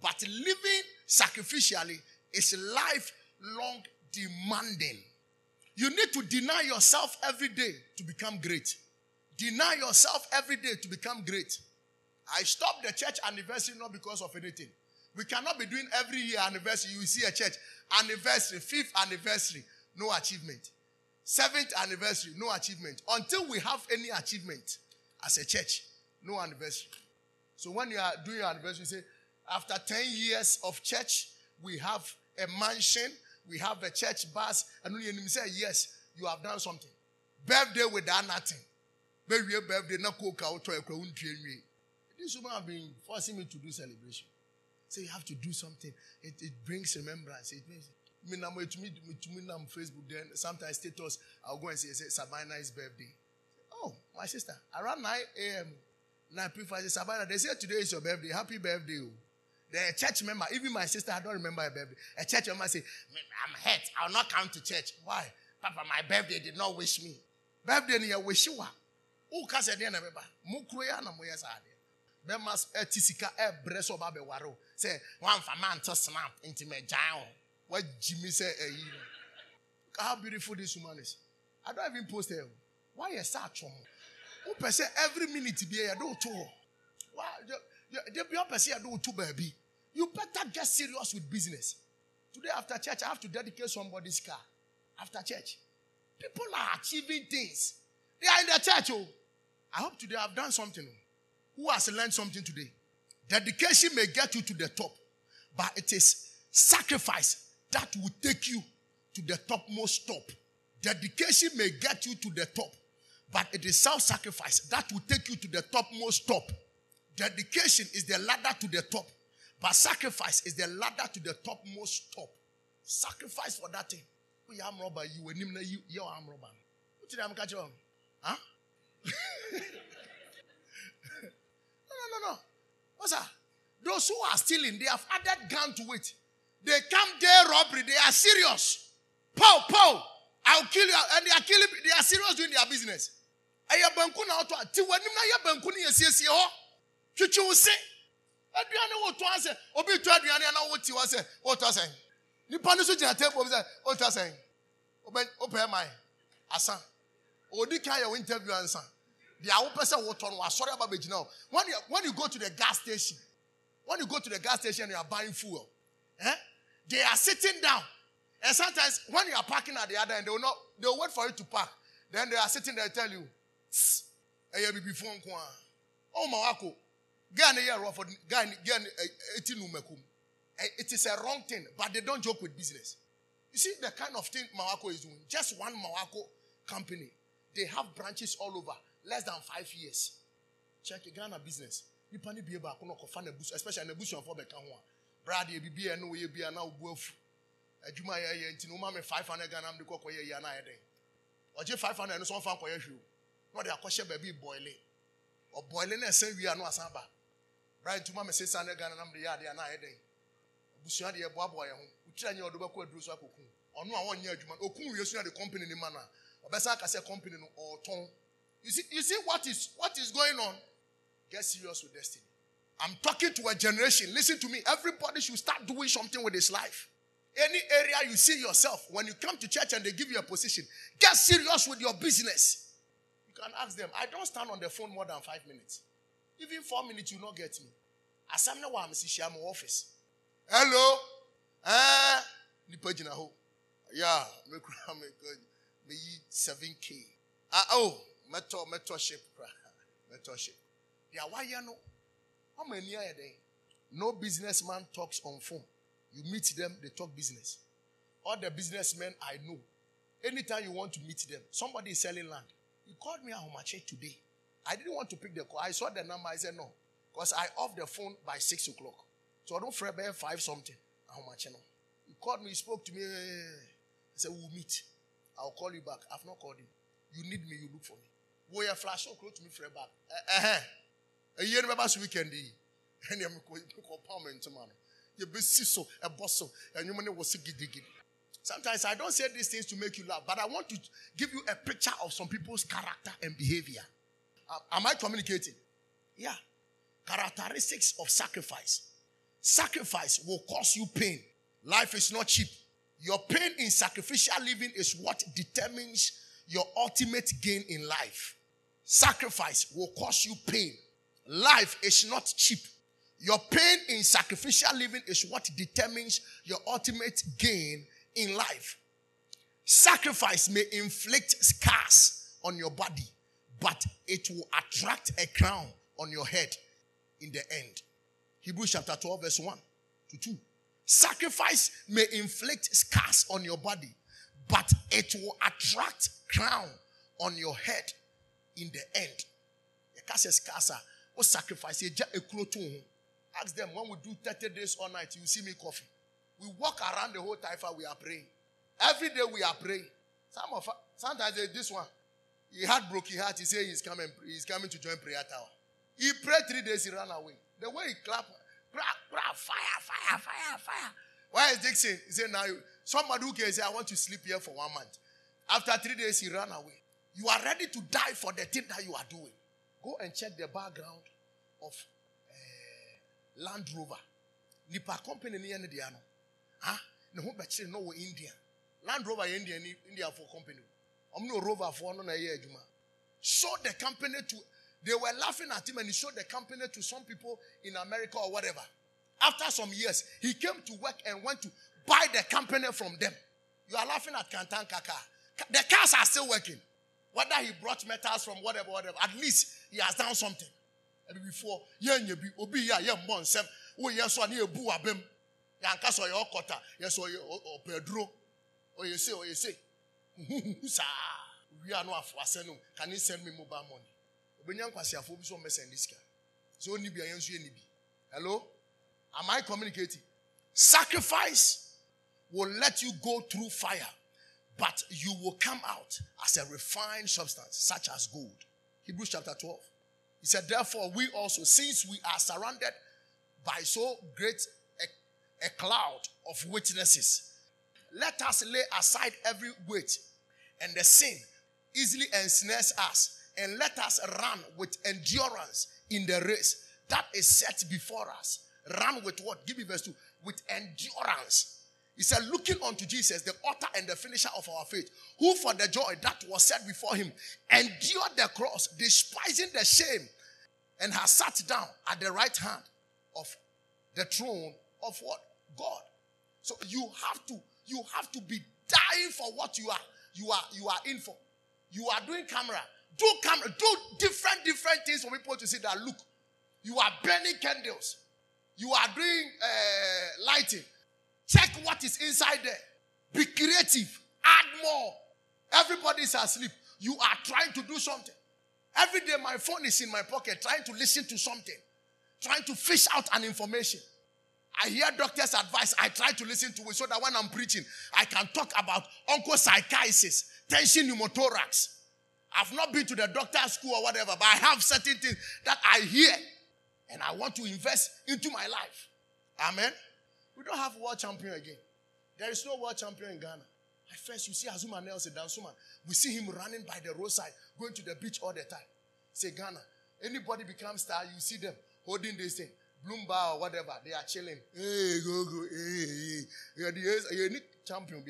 but living sacrificially is lifelong demanding. You need to deny yourself every day to become great. Deny yourself every day to become great. I stopped the church anniversary not because of anything. We cannot be doing every year anniversary. You see a church anniversary, fifth anniversary, no achievement. Seventh anniversary, no achievement. Until we have any achievement as a church, no anniversary. So when you are doing your anniversary, you say, after 10 years of church, we have a mansion, we have a church bus, and you say, yes, you have done something. Birthday without nothing. Baby, birthday, no cook out to This woman have been forcing me to do celebration. So you have to do something. It, it brings remembrance. It brings me now to me to me on Facebook. Then sometimes status I'll go and say, say Sabina's birthday. Oh, my sister, around 9 a.m. 9 prefer say Sabina. They say today is your birthday. Happy birthday. Oh. The church member, even my sister, I don't remember her birthday. A church member say, I'm hurt. I'll not come to church. Why? Papa, my birthday did not wish me. Birthday ya wish you. Who can say na beba? Mukro ya na moya sa bɛma ɛti sika ɛbrɛ sɛ ɔba bɛware o sɛ wamfa ma nto snap nti mɛgyan o wagyi mi sɛ ɛyi eh, no how beautiful this woman is i don't even post her why yɛ sɛ atwom wopɛ sɛ every minute bi yɛde wo to hɔ de bi ɔpɛ sɛ yɛde wo to baabi. You better get serious with business. Today after church i have to dedicate somebody's car. After church. People are achieving things. They are in the church oh. I hope today i've done something oh. Who has learned something today. Dedication may get you to the top, but it is sacrifice that will take you to the topmost top. Dedication may get you to the top, but it is self sacrifice that will take you to the topmost top. Dedication is the ladder to the top, but sacrifice is the ladder to the topmost top. Sacrifice for that thing. We am robber, you We name you you arm robber. What did I catch on? Huh? no, no. What's that? Those who are stealing, they have added gun to it. They come there robbery. They are serious. Pow, pow. I'll kill you. And they are killing. They are serious doing their business. Aya banku na oto ti wani na ya banku ni yesiesie ho. Twitwi wo. Aduane wo to ase. Obi to aduane na wo ti wo se. Wo to ase. Nipa no so gina table se. Wo to ase. Obe ope mai. Asa. Odi kan ya interview ansa. The awopɛ water no wasɔre aba bɛgyina hɔ when you when you go to the gas station when you go to the gas station and you are buying fuel eh, they are sitting down and sometimes when you are parking at the other end they will not they will wait for you to park then they are sitting there tell you a ma ne yɛ ne ne it is a wrong thing but they don't joke with business you see the kind of thing Mawako is doing just one Mawako company they have branches all over less than five years. Check a Ghana business. You pani be able to find a boost, especially in a bush for Becca. Brad, you be a no, you be a now wolf. A Juma, you know, mamma, five hundred Ghana, the cocoa, yana a day. Or just five hundred and so far for you. What they are question baby boiling. Or boiling and say we are no asamba. Brian to mamma says, Sandra Ghana, the yard, and I day. Bushia, the boy, who train your double quad, Drusa Cocoon. Or no one year, Okun, you see the company in the manner. Or Bessaka say company or tone. You see, you see what is what is going on? Get serious with destiny. I'm talking to a generation. Listen to me. Everybody should start doing something with his life. Any area you see yourself, when you come to church and they give you a position, get serious with your business. You can ask them. I don't stand on the phone more than five minutes. Even four minutes, you not get me. As I'm now, I'm in office. Hello? Eh? Yeah, me 7K. Uh, oh, mɛtɔ mentorship mentorship deɛ wayɛ no How many are there? no businessman talks on phone you meet them they talk business all the businessmen i know anytime you want to meet them somebody is selling land he called me ahomache today. I didn't want to pick the call. I saw the number. I said no. Because i off the phone by six o'clock. So i don't fret by five something. Ahomache no he called me he spoke to me. I said we'll meet. I'll call you back. I've not called him. You need me, you look for me. Wo yɛ flash o kuro tumi frɛ back. Ɛhɛn. Eyi ni bɛba so weekend yi. Ɛni ɛmi kɔ palm ntoma no. Yɛ bɛ si so ɛbɔ so. Ɛnyɔm ne wɔ si gidigidi. Sometimes I don't say these things to make you laugh, but I want to give you a picture of some people's character and behavior. Uh, am I communicating? Yeah. Characteristics of sacrifice. Sacrifice will cause you pain. Life is not cheap. Your pain in sacrificial living is what determines your ultimate gain in life. Sacrifice will cause you pain. Life is not cheap. Your pain in sacrificial living is what determines your ultimate gain in life. Sacrifice may inflict scars on your body, but it will attract a crown on your head in the end. Hebrews chapter 12, verse 1 to 2. Sacrifice may inflict scars on your body, but it will attract crown on your head in the end. The cast scars what sacrifice Ask them when we do 30 days all night, you see me coffee. We walk around the whole Taifa, we are praying. Every day we are praying. Some of sometimes this one, he had broken heart. He said he's coming, he's coming to join prayer tower. He prayed three days, he ran away. The way he clapped, fire, fire, fire, fire. Why is Dixon? He said, now somebody who can say, I want to sleep here for one month. After three days, he ran away. You are ready to die for the thing that you are doing. Go and check the background of uh, Land Rover. Nipa company ni yɛn ah, ne ho bɛkyerɛ no wɔ India. Land Rover yɛ India ni India for company. Ɔmo ne Rover for no na ɛyɛ adwuma. Show the company to they were laughing at him and he showed the company to some people in America or whatever. After some years, he came to work and went to buy the company from them. You are laughing at Kantan Kaka. The cars are still working. Whether he brought metals from whatever, whatever, at least he has done something. And before, yeah, you be obi ya yeah, mon sem. Oh yes, one ye bu abem. Yanka so your kota. Yes, or Pedro. Oh you say, oh you say. Sir, we are no. Can you send me mobile money? obɛnya nkwasiafoɔ bi so ɔmmɛsɛn ne sika sɛ ɔnni bi a nso yɛ ni bi hello am i communicating sacrifice will let you go through fire but you will come out as a refined substance such as gold hebrews chapter 12 he said therefore we also since we are surrounded by so great a, cloud of witnesses let us lay aside every weight and the sin easily ensnares us and let us run with endurance in the race that is set before us. Run with what? Give me verse 2. With endurance. He said, looking unto Jesus, the author and the finisher of our faith, who for the joy that was set before him endured the cross, despising the shame, and has sat down at the right hand of the throne of what? God. So you have to, you have to be dying for what you are, you are, you are in for. You are doing camera. Do camera, do different, different things for people to see that look, you are burning candles, you are doing uh, lighting. Check what is inside there. Be creative. Add more. Everybody is asleep. You are trying to do something. Every day, my phone is in my pocket, trying to listen to something, trying to fish out an information. I hear doctor's advice. I try to listen to it so that when I'm preaching, I can talk about onchocerciasis, tension pneumothorax, I've not been to the doctor's school or whatever, but I have certain things that I hear and I want to invest into my life. Amen. We don't have world champion again. There is no world champion in Ghana. At first, you see Azumah Nelson, Dansoman. We see him running by the roadside, going to the beach all the time. Say Ghana. Anybody becomes star, you see them holding this thing. Bloomberg or whatever, they are chilling. Hey, go, go, hey, hey. You're the unique champion.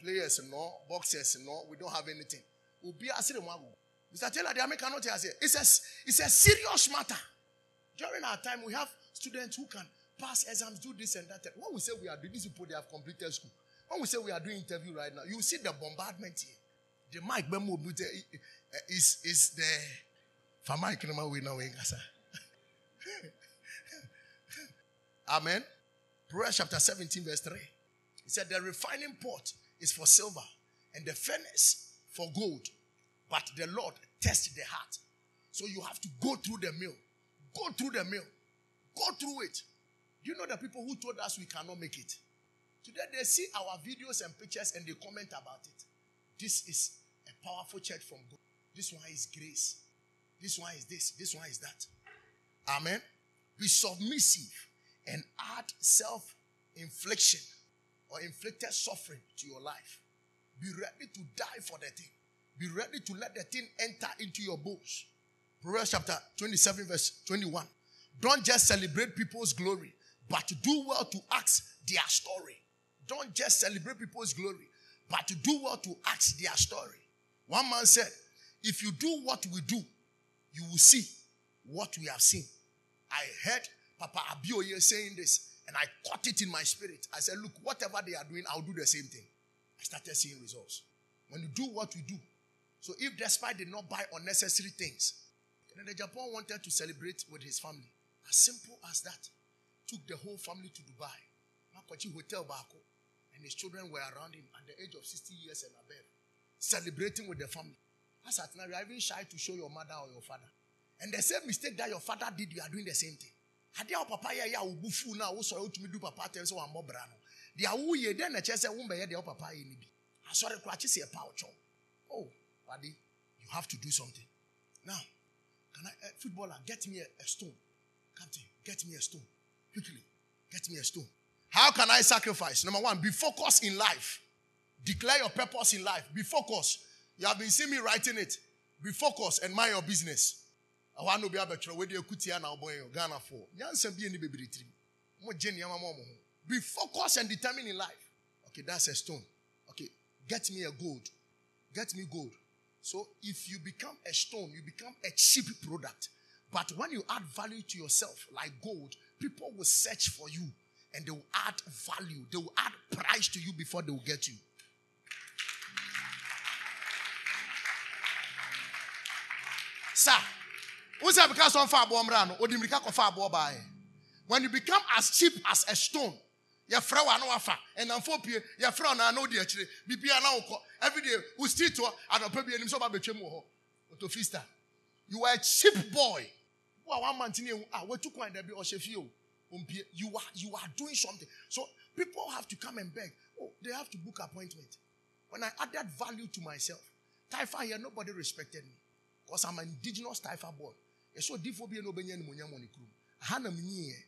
Players, no. Boxers, no. We don't have anything. Mr. Taylor, the American not here. It's a, it's a serious matter. During our time, we have students who can pass exams, do this and that. When we say we are doing this, people they have completed school. When we say we are doing interview right now, you see the bombardment here. The mic bemo eh, eh, is is the Fama Ikinema we now in Amen. Proverbs chapter 17, verse 3. He said, The refining pot is for silver, and the furnace for gold, but the Lord tests the heart. So you have to go through the mill. Go through the mill. Go through it. Do you know the people who told us we cannot make it? Today they see our videos and pictures and they comment about it. This is a powerful church from God. This one is grace. This one is this. This one is that. Amen. Be submissive and add self infliction or inflicted suffering to your life. Be ready to die for the thing. Be ready to let the thing enter into your bones. Proverbs chapter 27, verse 21. Don't just celebrate people's glory, but do well to ask their story. Don't just celebrate people's glory, but do well to ask their story. One man said, If you do what we do, you will see what we have seen. I heard Papa Abioye saying this, and I caught it in my spirit. I said, Look, whatever they are doing, I'll do the same thing. I started seeing results. When you do what we do, so if despite did not buy unnecessary things, then the Japan wanted to celebrate with his family. As simple as that. Took the whole family to Dubai. Makwachi Hotel Bako. And his children were around him at the age of 60 years and above. Celebrating with the family. As at now, you are even shy to show your mother or your father. And the same mistake that your father did, you are doing the same thing. Ade a papa yɛ yɛ a wobu fu na wo sɔrɔ wotumi du papa atɛm sɛ wambɔ bra no. Deɛ woyɛ dɛn na kyerɛ sɛ wombɛyɛ deɛ wo papa yɛ no bi? Asɔre kora kye sɛ ɛpa wo oh buddy you have to do something. Now can I, uh, footballer get me a, a stone. Captain get me a stone. Quickly get me a stone. How can I sacrifice? Number one be focused in life. Declare your purpose in life. Be focused. You have been seeing me writing it. Be focused. And mind your business ɛhɔ ano bi abɛtwerɛ wɔde akutia na ɔbɔ yɛ ghana fo nyansa bi ni bebree tirim mo gye nneɛma mo ɔmo ho. Be focused and determined in life. Okay that's a stone. Okay get me a gold. Get me gold. So if you become a stone you become a cheap product. But when you add value to yourself like gold people will search for you and they will add value. They will add price to you before they will get you. Sir When you become as cheap as a stone, your friend no afa and pie your friend I know the actually. Bibia na ukọ every day we still to and on pay him so ba betwem ho to fista you are a cheap boy. One man tini ah we took one there be oshefio you? Are you are doing something. So people have to come and beg. Oh they have to book appointment. When i added value to myself Taifa here nobody respected me. Because i'm an indigenous Taifa boy ɛsɛ odiifo bi menyiɛ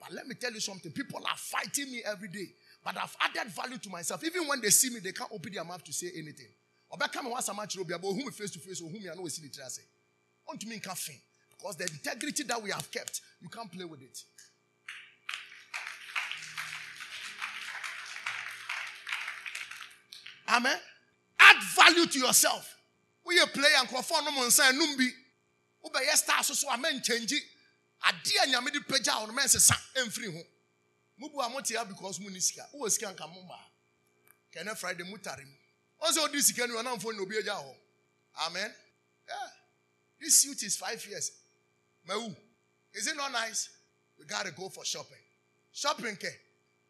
but let me tell you something. People are fighting me every day. But i've added value to myself. Even when they see me they can't open their mouth to say anything. Ɔbɛka me wasama kyerɛ obi aba ohun me face to face ohun me ana osi ne tiri ase ɔntumi nka fin because the integrity that we have kept you can't play with it. Amen. Add value to yourself. We play and nkurɔfoɔ no mo nsa enum bi wobɛyɛ star so so a mɛnkyɛngye adeɛ a nyame de pagya wo no mɛnsesa ɛmfiri ho. Mubu a mote ha because mu ne sika. Wowɔ sika nka mo maa kɛnɛ friday mu tare mu. Ɔn sɛ wodi sika ne obi agya hɔ. Amen. Yeah. this suit is five years. Mawu is it not nice? We gotta go for shopping. Shopping ke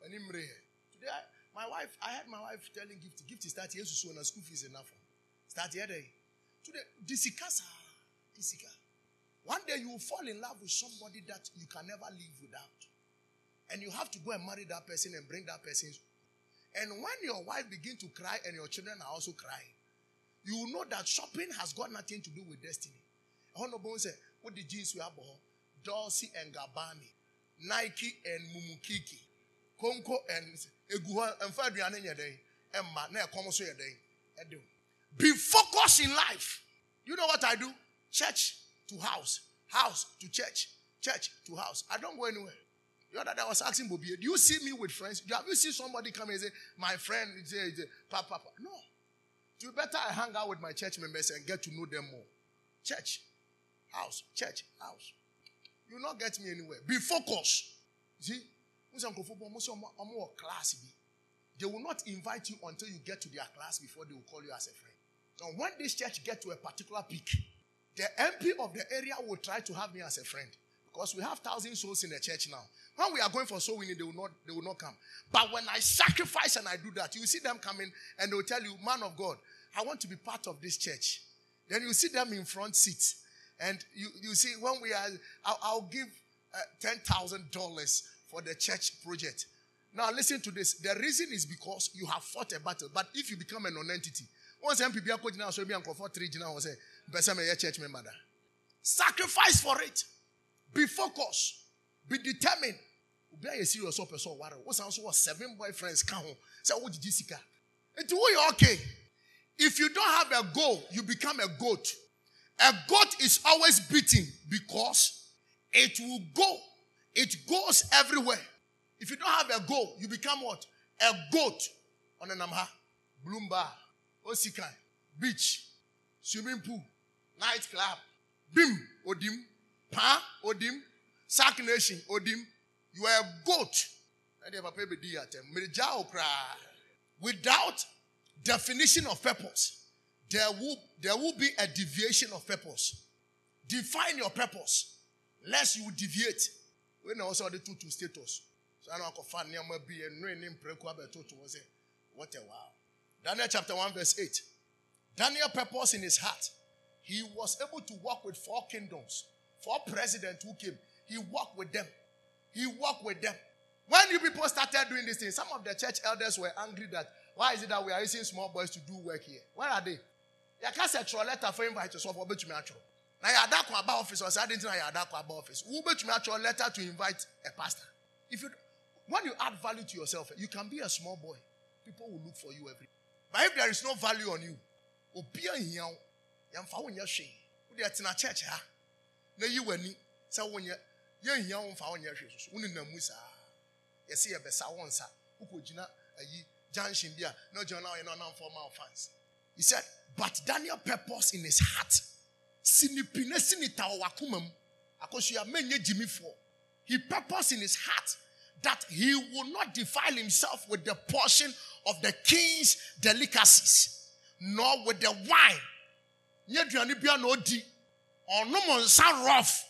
ani mmere yɛ. Today I, my wife i had my wife telling gift. Gift start yesu so na school fees enough. Start yɛ dɛ today di sika saa. Di sika one day you will fall in love with somebody that you can never live without. And you have to go and marry that person and bring that person. And when your wife begin to cry and your children are also crying, you will know that shopping has got nothing to do with destiny. Honorable say, what the jeans we have? Dolce and Gabbana, Nike and Mumukiki, Konko and Eguha and Fabian Emma, na come so Be focused in life. You know what I do? Church to house, house to church, church to house. I don't go anywhere. The other day I was asking Bobby, do you see me with friends? Have you seen somebody come and say, my friend, say, papa, papa? No. You better I hang out with my church members and get to know them more. Church, house, church, house. You will not get me anywhere. Be focused. See? class They will not invite you until you get to their class before they will call you as a friend. Now, when this church get to a particular peak, the MP of the area will try to have me as a friend because we have thousand souls in the church now. When we are going for soul winning, they will not they will not come. But when I sacrifice and I do that, you see them coming and they will tell you, "Man of God, I want to be part of this church." Then you see them in front seats, and you you see when we are, I'll, I'll give uh, ten thousand dollars for the church project. Now listen to this. The reason is because you have fought a battle. But if you become a non-entity, Once MPB akɔgyina asɔre bi a nkurɔfoɔ three mpɛ sɛ mɛyɛ church member. Sacrifice for it. Be focused. Be determined. Obi a serious person. Wosan so wɔ seven boyfriends ka ho sɛ wogyegye sika. Nti woyɛ okay. If you don't have a goal, you become a goat. A goat is always beating because it will go. It goes everywhere. If you don't have a goal, you become what? A goat. On an amha, Bloomba. osikai, beach, swimming pool, night club, bim, odim, pa, odim, sack nation, odim. You are a goat. Without definition of purpose, there will, there will be a deviation of purpose. Define your purpose, lest you deviate. When also the two to status. So I know I find near be a no name what a wow. Daniel chapter 1, verse 8. Daniel purpose in his heart. He was able to work with four kingdoms, four presidents who came. He worked with them. He worked with them. When you people started doing this thing, some of the church elders were angry that why is it that we are using small boys to do work here? Where are they? You can't a letter for invite yourself or bet me Now you are that about office or say you are that about office. Who bet me letter to invite a pastor? If you when you add value to yourself, you can be a small boy. People will look for you every. But if there is no value on you, yɛmfa wo nyɛ hwee. Wode ɛtena church ha. Na yi w'ani sɛ wonyɛ yɛnhia wo mfa wo nyɛ hwee soso. Wonenam mu saa. Yɛsɛ yɛbɛsa wo nsa. Wokɔgyina ayi junction bi a na ɔgyina na ɔyɛ no ɔnamfɔ ma fans. He said but daniel purpose in his heart sinipi na sinita wɔ wakoma mu. Akɔsua menyɛ gyimifoɔ. He purpose in his heart that he will not defile himself with the portion of the king's delicacies, nor with the wine. Nsa rough.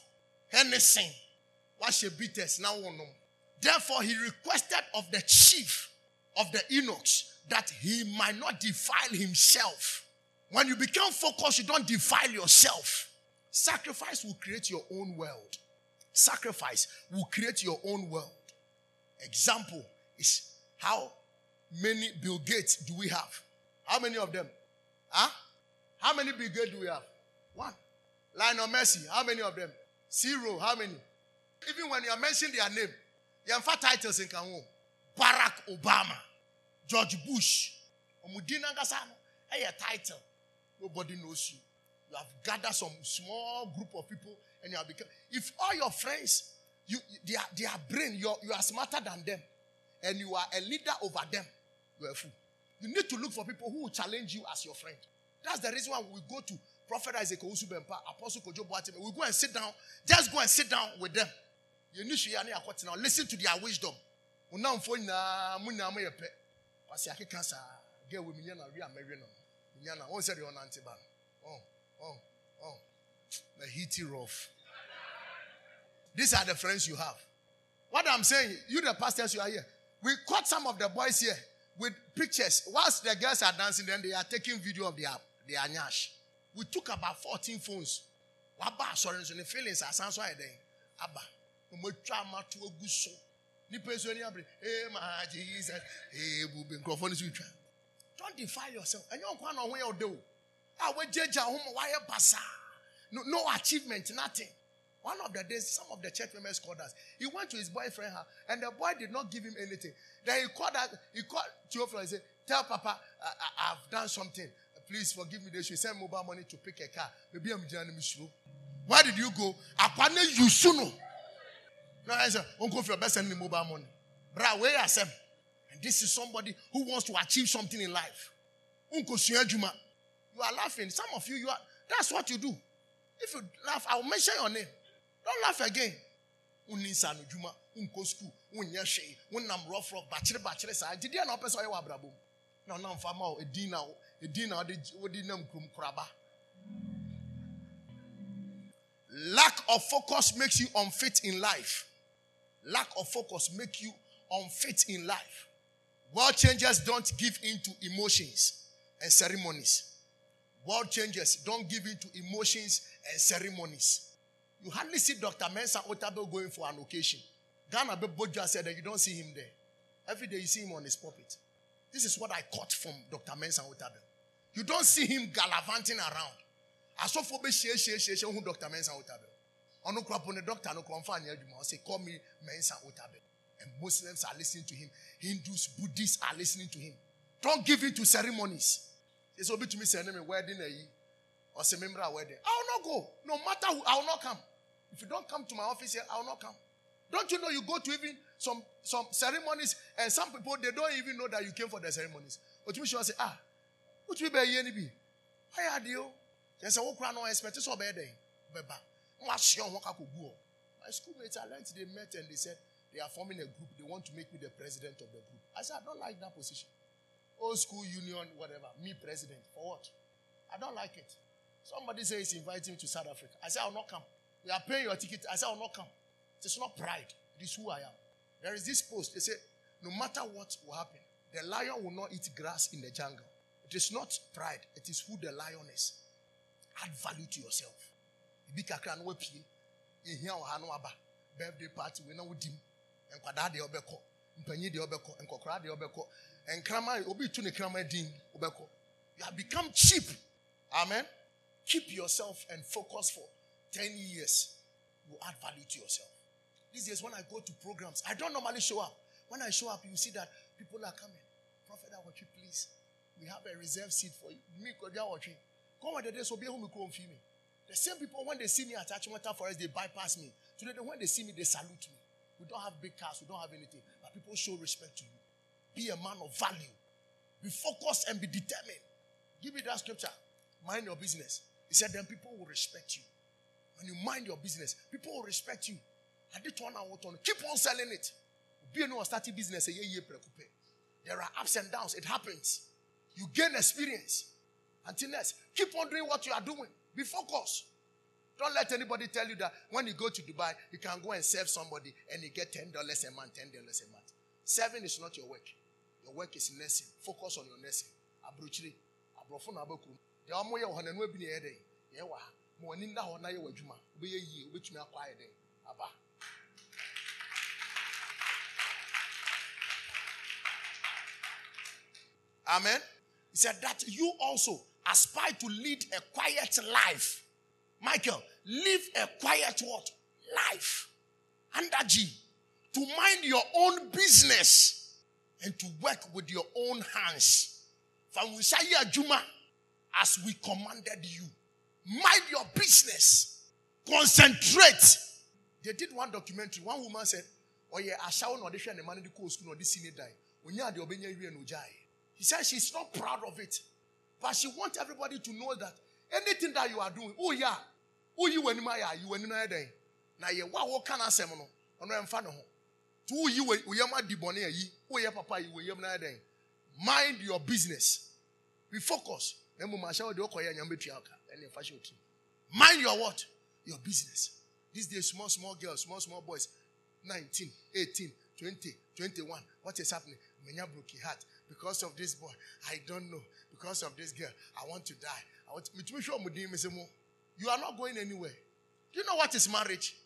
What's your bitters now? Therefore, he requested of the chief of the eunuchs that he might not defile himself. When you become focused, you don't defile yourself. Sacrifice will create your own world. Sacrifice will create your own world. Example is how many Bill Gates do we have? How many of them? Huh? How many Gates do we have? One. Lionel Messi, how many of them? Zero, how many? Even when you are mentioning their name, you have titles in Kanwo. Barack Obama, George Bush, Omudina Gasano, hey, a title. Nobody knows you. You have gathered some small group of people and you have become. If all your friends you, their, their brain, you're, you are smarter than them, and you are a leader over them. You are a fool. You need to look for people who will challenge you as your friend. That's the reason why we go to Prophet Isaac Owusu-Bempah, Apostle Kojo Boatime. We go and sit down. Just go and sit down with them. You need to now. Listen to their wisdom. Unamfo na munya mo yepe. Wasi akeka sa get we wi amere no. Minya na won oh, say on oh, antiba. Oh, oh, oh. The heaty rough. These are the friends you have. What I'm saying, you the pastors, you are here. We caught some of the boys here with pictures. Whilst the girls are dancing, then they are taking video of their, their nyash. We took about 14 phones. Waba sorry, so the feelings sound so then. Abba. Umutwa to a guso. Nipa so ni abre. Hey my Jesus. Hey bubi microphone is witwa. Don't defile yourself. And you don't know where you do. Ah we jeja home why basa. No no achievement, nothing. One of the days, some of the church members called us. He went to his boyfriend house, and the boy did not give him anything. Then he called us, he called Theophilus and said, Tell Papa, I, have done something. Please forgive me. They should send mobile money to pick a car. Maybe I'm joining Where did you go? Akwane you suno. No, I said, Uncle, if you're best sending mobile money. Bra, where are them? And this is somebody who wants to achieve something in life. Uncle Juma. You are laughing. Some of you, you are that's what you do. If you laugh, I will mention your name. Don't laugh again. Unni sanu juma, unko school, unya shei, unam rough rough, bachelor bachelor. Did you know person you abrabo? No, no, fama o edina o edina nam. Lack of focus makes you unfit in life. Lack of focus make you unfit in life. World changers don't give in to emotions and ceremonies. World changers don't give in to emotions and ceremonies. You hardly see Dr. Mensa Otabil going for an occasion. Ghana Boja said that you don't see him there. Every day you see him on his pulpit. This is what I caught from Dr. Mensa Otabil. You don't see him gallivanting around. I Asofo be share share share share who Dr. Mensa Otabil. Ono krapo ne doctor no konfa anya adwuma. Say call me Mensa Otabil. And Muslims are listening to him. Hindus, Buddhists are listening to him. Don't give in to ceremonies. It's obi to me say me wedding ayi. Or say member wedding. I will not go. No matter who, I will not come. If you don't come to my office here, I will not come. Don't you know you go to even some some ceremonies and some people they don't even know that you came for the ceremonies. But you should say, ah, be here ni bi? Are you? Yes, I walk around no expect so bad day. Beba. Wash your work My schoolmates I learned they met and they said they are forming a group. They want to make me the president of the group. I said, I don't like that position. Old school union, whatever. Me president. For what? I don't like it. Somebody says he's inviting me to South Africa. I said, I'll not come. We are paying your ticket. I said, I'll not come. It is not pride. It is who I am. There is this post. They say, no matter what will happen, the lion will not eat grass in the jungle. It is not pride. It is who the lion is. Add value to yourself. Ibi kakra no wapie. Ehia oha no aba. Birthday party we na wodim. Nkwadaa de obekọ. Mpanyi de obekọ. Nkokora de obekọ. Nkrama obi tu ne krama din obekọ. You have become cheap. Amen. Keep yourself and focus for 10 years. You add value to yourself. These days, when I go to programs, I don't normally show up. When I show up, you see that people are coming. Prophet Awachi, please. We have a reserved seat for you. Me, Kodia Awachi. Come on, the days be home, me. The same people, when they see me at Achimota Forest, they bypass me. Today, when they see me, they salute me. We don't have big cars, we don't have anything. But people show respect to you. Be a man of value. Be focused and be determined. Give me that scripture. Mind your business. He said, then people will respect you. When you mind your business, people will respect you. I did turn out on. Keep on selling it. Be no starting business There are ups and downs. It happens. You gain experience. Until next, keep on doing what you are doing. Be focused. Don't let anybody tell you that when you go to Dubai, you can go and serve somebody and you get ten dollars a month, ten dollars a month. Serving is not your work. Your work is nursing. Focus on your nursing. Abruchiri, abrofo na abakum. The omo ye ohana no abi na ye den. Ye wa. Ye ye akwa. Amen. He said that you also aspire to lead a quiet life. Michael, live a quiet what? Life. Under G. To mind your own business and to work with your own hands. From Wisaya Juma, as we commanded you. Mind your business. Concentrate. They did one documentary. One woman said, Oh, yeah, I shall not the man in the coast, no, this senior die. When you are the Obenya no jai. He said she's not proud of it. But she wants everybody to know that anything that you are doing, oh yeah, oh you when you when my day. Now you what can I say no? On am fan To you we am di bone yi, oh yeah papa you we am na day. Mind your business. Be focused. Emu ma shawo de okoya nyam betua aka. Ene fa shoti. Mind your what? Your business. These days small small girls, small small boys 19, 18, 20, 21. What is happening? Menya broke heart because of this boy. I don't know. Because of this girl, I want to die. I want to. You are not going anywhere. Do you know what is marriage?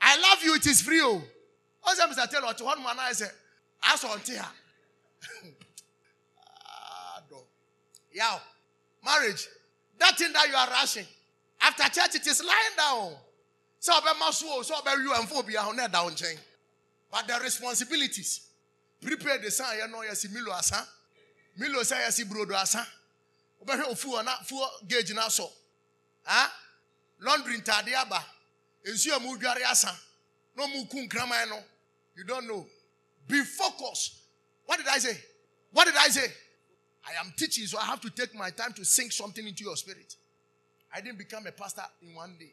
I love you, it is free. Oh, Mr. Taylor, what one man I say, ask on here. Yeah, marriage. That thing that you are rushing. After church, it is lying down. So, about my soul, so you and phobia on that down chain. But the responsibilities. Prepare the son, you know, yes, Milo asa. Milo say, yes, brodo asa. Obey ofu na fu gauge na so. Ah? Laundry ntade aba. Ensu amu dware asa. No mu ku nkraman no. You don't know. Be focused. What did I say? What did I say? I am teaching, so I have to take my time to sink something into your spirit. I didn't become a pastor in one day.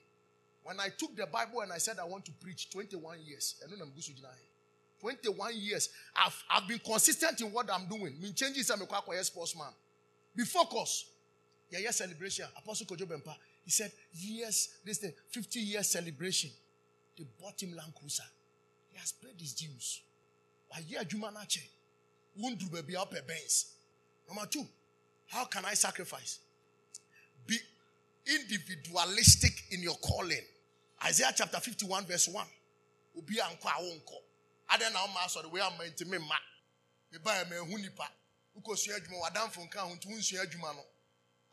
When I took the Bible and I said I want to preach 21 years, 21 years, I've, I've been consistent in what I'm doing. Me changes some sportsman. Be focused. Yeah, yeah, celebration. Apostle Kojo Bempa, he said, yes, this thing, 50 years celebration. They bought him Land Cruiser. He has paid his dues. A year Jumanache. Wundru baby up a bench. Number two, how can I sacrifice? Be individualistic in your calling. Isaiah chapter 51, verse 1. Obi anko awonko. Ada na ma so the way am ma. Me ba me hu nipa. Ukosua adwuma wadamfo nka ho ntu nsua adwuma no.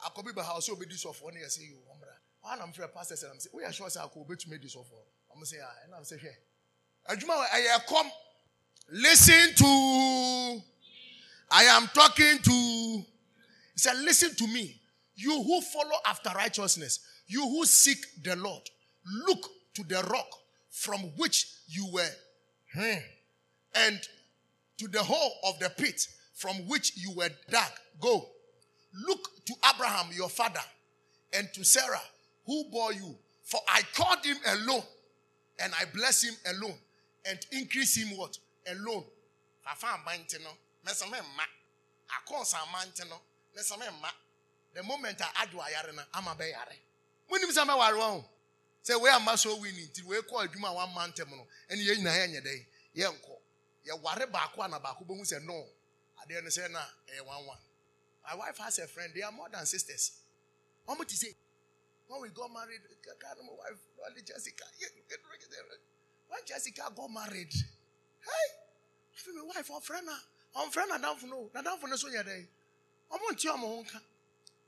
akɔbi bɛ ha ɔsɛ obedi sɔfoɔ ne yɛsɛ yi wɔn mmerɛ ɔha nam frɛ pastor sɛ nam sɛ woyɛ sure sɛ akɔ obetumi di sɔfoɔ ɔmo sɛ ah ɛnam sɛ hwɛ adwuma ɛyɛ kɔm listen to i am talking to he said listen to me you who follow after righteousness you who seek the lord look to the rock from which you were Hmm. and to the hole of the pit from which you were dug go Look to Abraham, your father, and to Sarah, who bore you. For I called him alone, and I bless him alone, and increase him what? Alone. The moment I add ayare na, ama be yare. Munim sa me ware won. Say we am so winning, ti we call adwuma one man tem no, and ye nyina ye nyede. Ye nko. Ye ware baako na baako behu say no. Ade no say na e eh, one one. My wife has a friend. They are more than sisters. Much is it? When we got married, my wife, only Jessica. When Jessica got married, hey, my wife, our friend, our friend, I don't know. I don't know so yet. I want you, I'm on.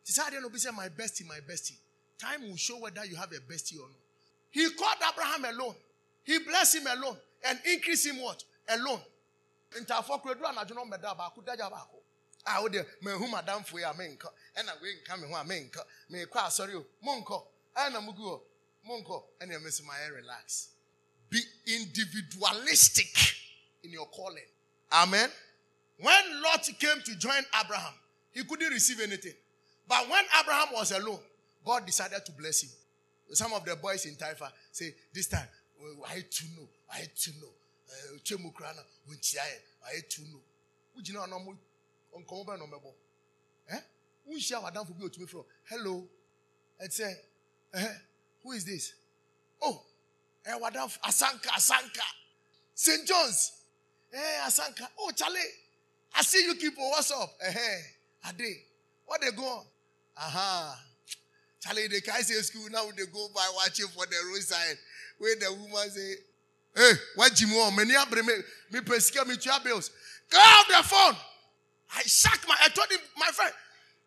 Decided to be say my bestie, my bestie. Time will show whether you have a bestie or not. He called Abraham alone. He blessed him alone and increased him what? Alone. Intafo kredu anajono meda ba ku daja ba ko a wo mehu madamfo yi a menka ɛna wei nka me ho a menka mekɔ asɔre o monkɔ ɛna mugu o monkɔ ɛna mesi ma yɛ relax. Be individualistic in your calling. Amen. When lot came to join abraham he couldn't receive anything. But when abraham was alone god decided to bless him some of the boys in taifa say this time i too know i too know. Eh, Twemu kura na wonkyia yɛ i too know. Hɔ na ɔmo nkɔmɔ bɛn na ɔmɛbɔ ɛ wonhyia wadamfo bi otumi frɛ hello. Ɛsɛ ɛhɛ eh, who is this? Oh eh, ɛ wadamfo asanka asanka. St john's. Ɛ asanka. Oh chale i see you people what's up ɛhɛ ade what dey go on? Aha chale dey carry say school now They go by watching for the roadside wey the woman say hey mu ọ mẹni abiri mi me pè sika mi tua bills get off the phone. I shocked my, I told him, my friend,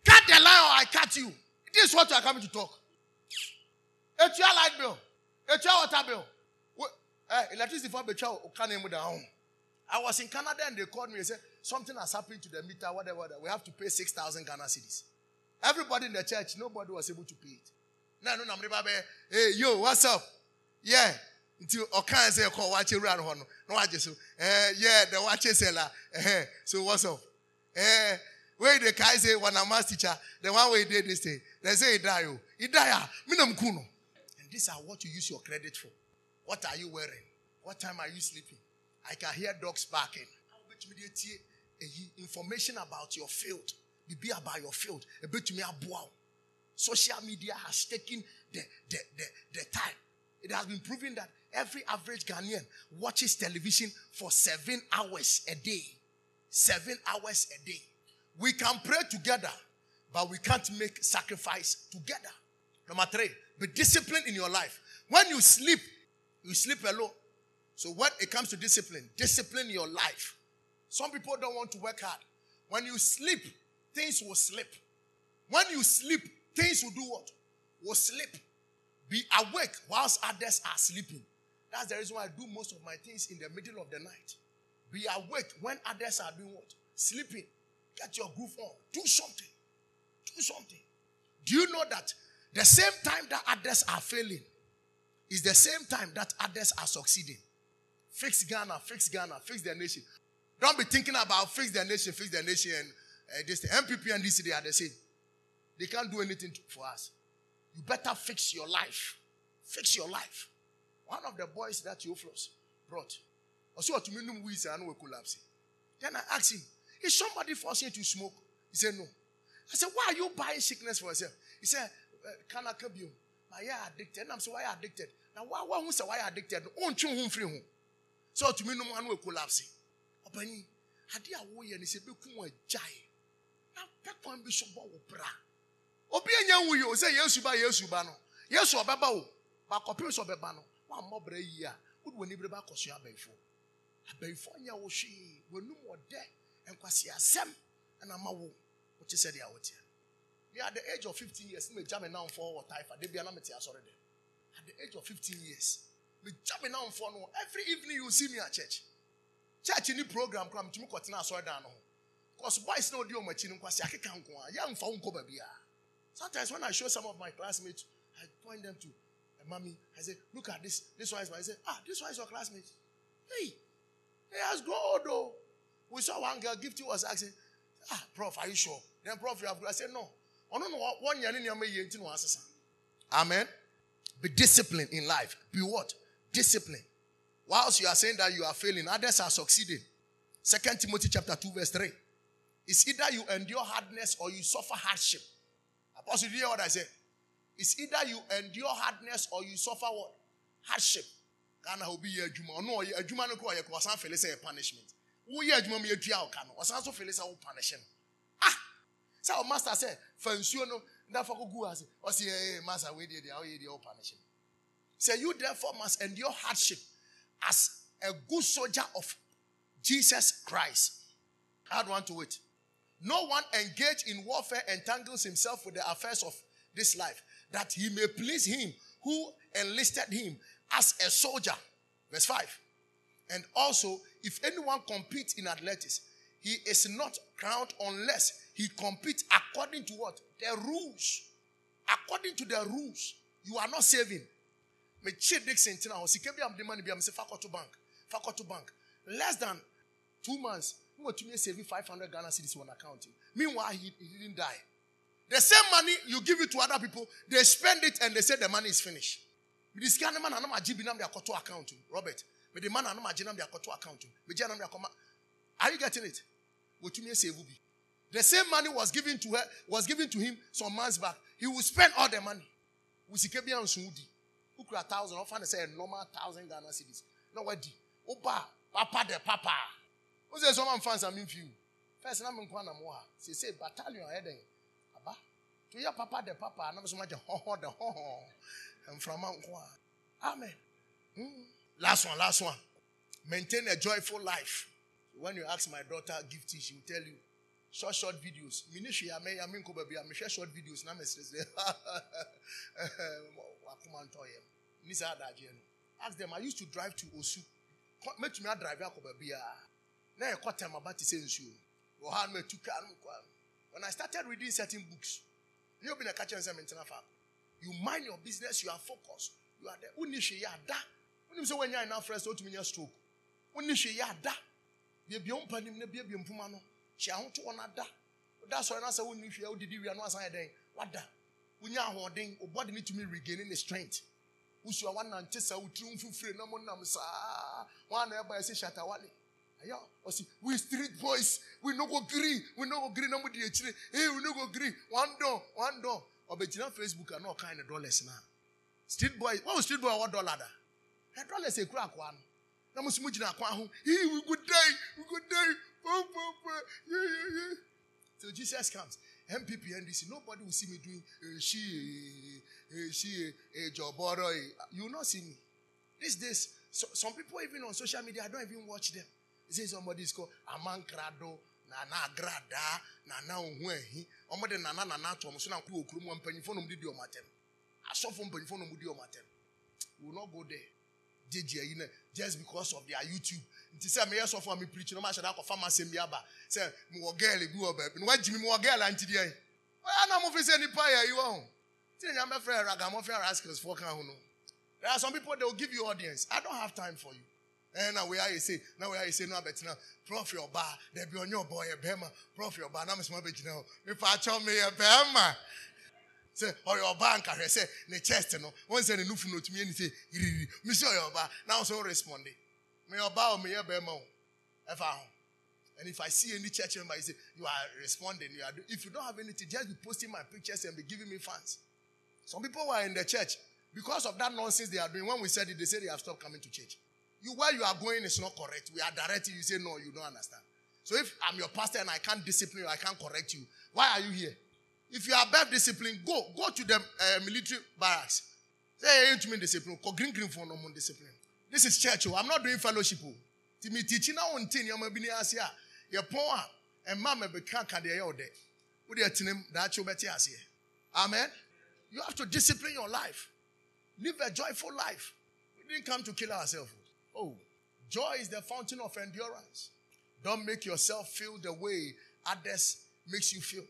cut the line or I cut you. This is what you are coming to talk. It's your light bill. It's your water bill. Eh, electricity for the child. I was in Canada and they called me and said, something has happened to the meter, whatever, whatever. We have to pay 6,000 Ghana cedis. Everybody in the church, nobody was able to pay it. Now, No, no, no, hey, yo, what's up? Yeah. Until Okan say, call watch it around. No, I just, eh, yeah, the watch seller. Eh, so what's up? Eh, where the guy say when I'm math teacher, the one way did this thing, they say he die. oh. He die. ah, kuno. And these are what you use your credit for. What are you wearing? What time are you sleeping? I can hear dogs barking. Information about your field. Be about your field. A bit to me aboa. Social media has taken the, the, the, the time. It has been proven that every average Ghanaian watches television for seven hours a day seven hours a day. We can pray together, but we can't make sacrifice together. Number three, be disciplined in your life. When you sleep, you sleep alone. So when it comes to discipline, discipline your life. Some people don't want to work hard. When you sleep, things will slip. When you sleep, things will do what? Will sleep. Be awake whilst others are sleeping. That's the reason why I do most of my things in the middle of the night. Be awake when others are doing what? Sleeping. Get your groove on. Do something. Do something. Do you know that the same time that others are failing is the same time that others are succeeding? Fix Ghana, fix Ghana, fix the nation. Don't be thinking about fix the nation, fix the nation, and uh, this. The NPP and this they are the same. They can't do anything to, for us. You better fix your life. Fix your life. One of the boys that Theophilus brought also, to me, weeds and will collapse. Then I asked him, Is somebody forcing you to smoke? He said, No. I said, Why are you buying sickness for yourself? He said, Can I come you? My yeah, addicted. And I'm saying, Why are addicted? Now, why why who say why addicted? On chun hum free home. So to me, no one will collapse. Opani, Hadi awoye ni se be kun jai. Na pe kwan bi oh. so bo wo bra. Obi enya wu yo say Yesu ba Yesu ba no. Yesu. Ba kopim so obeba no. Wa mo bra yi a. Wo woni bre ba koso abefo abɛnfoɔ nyɛ wo hwee w'anum ɔdɛ nkwasi asɛm ɛna ma wo wote sɛ deɛ woteɛ Me at the age of 15 years, me jamming now for what type. They be an amateur sorry. At the age of 15 years, me jamming now for no. Every evening you see me at church. Church the program come to me kwatina sorry down. Because boys no deal much in kwasi akeka nko a. Ya mfa unko ba bia. Sometimes when I show some of my classmates, I point them to a mommy. I say, look at this. This one is my. I say, ah, this one is your classmate. Hey, he has grown though. We saw one girl, gift was asking, ah, prof, are you sure? Then prof, you have. I said, no. I don't know one year in your Amen. Be disciplined in life. Be what? Discipline. Whilst you are saying that you are failing, others are succeeding. Second Timothy chapter 2, verse 3. It's either you endure hardness or you suffer hardship. Apostle, you hear what I say? It's either you endure hardness or you suffer what? Hardship. Ghana will be a juma. No, a juma no kwa yako wasan fele say punishment. Wo ye juma me atua o ka no. So fele say wo punish. Ah. Say our master say, "Fa nsuo no na fa go gu ase." O say, "Eh, master, we dey there, o ye dey o punish him." Say you therefore must endure hardship as a good soldier of Jesus Christ. I don't want to it. No one engaged in warfare entangles himself with the affairs of this life, that he may please him who enlisted him as a soldier. Verse 5. And also, if anyone competes in athletics, he is not crowned unless he competes according to what? The rules. According to the rules. You are not saving. Me cheat Dixon tina sika bi am de money bi am say fakoto bank. Fakoto bank. Less than two months, want to me saving 500 Ghana cedis on account. Meanwhile, he, he didn't die. The same money you give it to other people, they spend it and they say the money is finished. This kind man, I'm not giving their account. Robert, but the man, I'm not giving their account. Are you getting it? What you mean, save The same money was given to her, was given to him some months back. He will spend all the money. We see Kebi and Sudi. Who could a thousand, or find say a normal thousand Ghana cedis. No, what? Opa, papa de papa. There? Someone fans I mean few. First, I'm in Kwana Moa. Say, say, battalion heading. Aba. To your papa the papa, and I'm so much a ho ho the ho ho. And from Mount Amen. Hmm. Last one, last one. Maintain a joyful life. When you ask my daughter gifty, she will tell you short, short videos. Ministry, I mean, I mean, I'm share short videos. Now, Mr. Ask them. I used to drive to Osu. Me drive. Now, I caught time about to say when I started reading certain books, you've been a catcher and You mind your business, you are focused. You are there. Yada. When you say when you're enough fresh, don't mean your stroke. Unishi yada. Be beyond panim, be beyond pumano. She out to another. That's why I say when you feel did you know as I day. What da? When you're holding, or body need to be regaining tessa, who triumph free no more namsa. One by say Shatta Wale. Ayo, osi, we street boys, we no go agree, we no go no more the Hey, we no go agree. One door, one door. Obejina Facebook are not kind of dollars now. Street boy, what was street boy what dollar da? Eh, a dollar say crack one. Na musu mujina kwa ho. Hey, we good day, we oh. Yeah, yeah, yeah. So Jesus comes. NPP NDC, nobody will see me doing uh, she, uh, she, a job or you not see me. These days, so, some people even on social media, I don't even watch them. Say somebody is called Amankrado, Nana Grada, Nana Unwehi, Omade Nana Nana so now Kuru Kuru, and Phone did your matem. I saw from Phone did your matem. We will not go there. You just because of their YouTube. Nti sɛ meyɛ sɔfo a me preach no mahyɛ da akɔfa ma asɛm bi aba sɛ mewɔ girl bi wɔ baabi wagyi me mewɔ girl anti deɛ ɔyɛ na mofi sɛ nipa yɛ yi wɔ ho nti na nyamɛfrɛ ragamɔfrɛ rascals foɔ ka ho no there are some people they will give you audience i don't have time for you ɛna wei ayɛ se na wei ayɛ se no abɛtena prɔf yɛ ɔbaa dɛbi ɔnyɛ ɔbɔ ɔyɛ bɛrima prɔf yɛ ɔbaa na mesoma bɛgyina hɔ nipa akyɛw me yɛ bɛrima sɛ ɔyɛ ɔbaa nkahwɛ sɛ ne chest no wɔn sɛ ne nufu no otumi ɛni sɛ yiriri misi ɔyɛ ɔbaa na ɔsɔ responde me ɔbaa o me yɛ bɛrima o ɛfa ho and if I see any church member, you say you are responding. You are. If you don't have anything, just be posting my pictures and be giving me fans. Some people were in the church because of that nonsense they are doing. When we said it, they say they have stopped coming to church. You where you are going is not correct. We are directing you. Say no, you don't understand. So if I'm your pastor and I can't discipline you, I can't correct you. Why are you here? If you are above discipline, go go to the uh, military barracks. Say to me discipline. Green green for no more discipline. This is church. Oh. I'm not doing fellowship. Oh. Timi teaching now on tin. You're maybe asia. Your poor and mama be can't can they all day. Amen. You have to discipline your life. Live a joyful life. We didn't come to kill ourselves. Oh, joy is the fountain of endurance. Don't make yourself feel the way others makes you feel.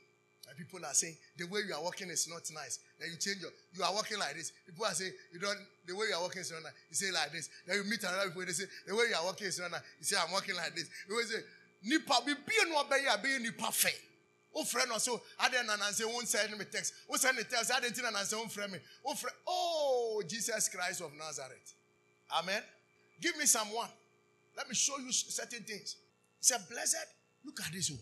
And people are saying the way you are walking is not nice. Then you change your, you are walking like this. People are saying you don't, the way you are walking is not nice. You say like this. Then you meet another people, they say the way you are walking is not nice. You say I'm walking like this. You say nipa be be no be ya be nipa fe. O friend also, so ade na nan say won send me text. O send me text ade tin na say won friend me. O friend oh Jesus Christ of Nazareth. Amen. Give me someone. Let me show you certain things. He said, Blessed, look at this. Oh.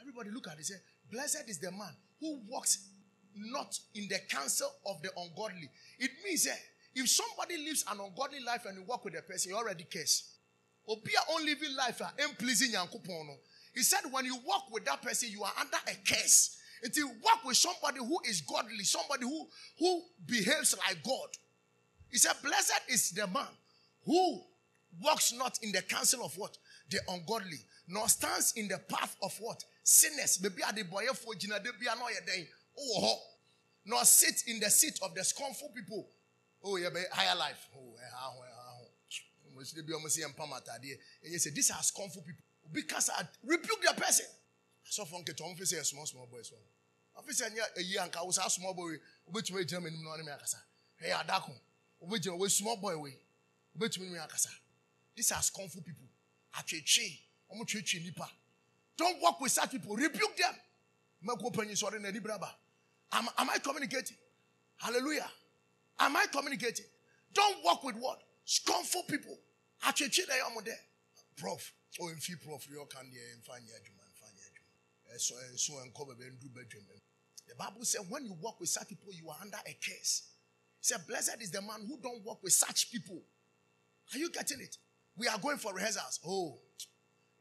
Everybody look at this. Say, Blessed is the man who walks not in the counsel of the ungodly. It means that if somebody lives an ungodly life and you walk with a person, you already curse. Obia only living life and pleasing He said, when you walk with that person, you are under a curse. Until you walk with somebody who is godly, somebody who, who behaves like God. He said, Blessed is the man who walks not in the counsel of what? The ungodly, nor stands in the path of what? Sinners. Maybe at the boy for Jina, they be annoyed. Oh, nor sit in the seat of the scornful people. Oh, yeah, higher life. Oh, ah, oh, ah, oh. these are scornful people. Because I rebuke the person. So from Keton, I say a small, small boy. So I say, a young cow was a small boy, which way German no name Akasa. Hey, Adako, which way small boy way, which way Akasa. These are scornful people. Don't work with such people. Rebuke them. Am, am I communicating? Hallelujah. Am I communicating? Don't work with what? Scornful people. Prof. Oh, in fee prof, you can hear judgment. Eh, so and so and cover and do bedroom. The Bible says when you walk with such people, you are under a curse. It said, Blessed is the man who don't walk with such people. Are you getting it? We are going for rehearsals. Oh,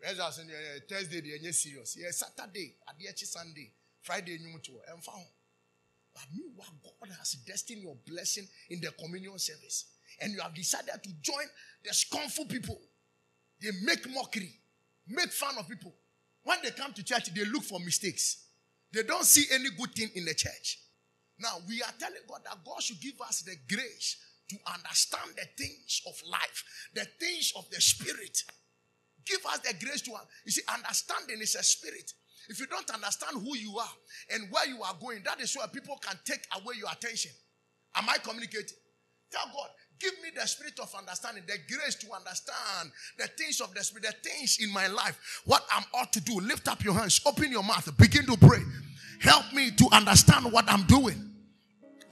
rehearsals in uh, Thursday, they are serious. Yeah, Saturday, at the Sunday, Friday, you to and found. But meanwhile, God has destined your blessing in the communion service. And you have decided to join the scornful people. They make mockery, make fun of people. When they come to church, they look for mistakes. They don't see any good thing in the church. Now, we are telling God that God should give us the grace to understand the things of life, the things of the spirit. Give us the grace to, you see, understanding is a spirit. If you don't understand who you are and where you are going, that is where people can take away your attention. Am I communicating? Tell God, give me the spirit of understanding, the grace to understand the things of the spirit, the things in my life, what I'm ought to do. Lift up your hands, open your mouth, begin to pray. Help me to understand what I'm doing.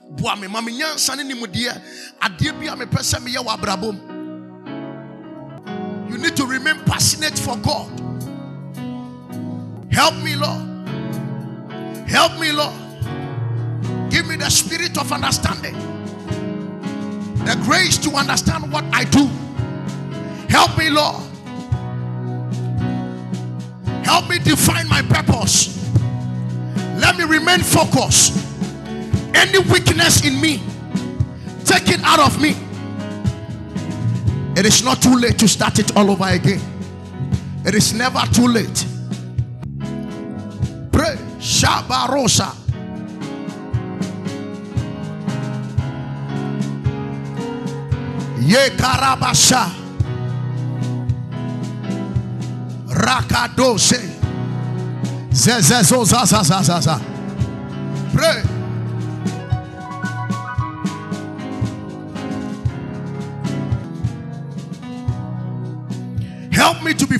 Boa me ma nyansa ne a mepɛ sɛ meyɛ wɔ you need to remain passionate for god. Help me lord. Help me lord. Give me the spirit of understanding. The grace to understand what i do. Help me lord. Help me define my purpose. Let me remain focused any weakness in me, take it out of me. It is not too late to start it all over again. It is never too late. Pray. Shabarosa. Ye karabasha. Rakadose. Zezezo. Pray.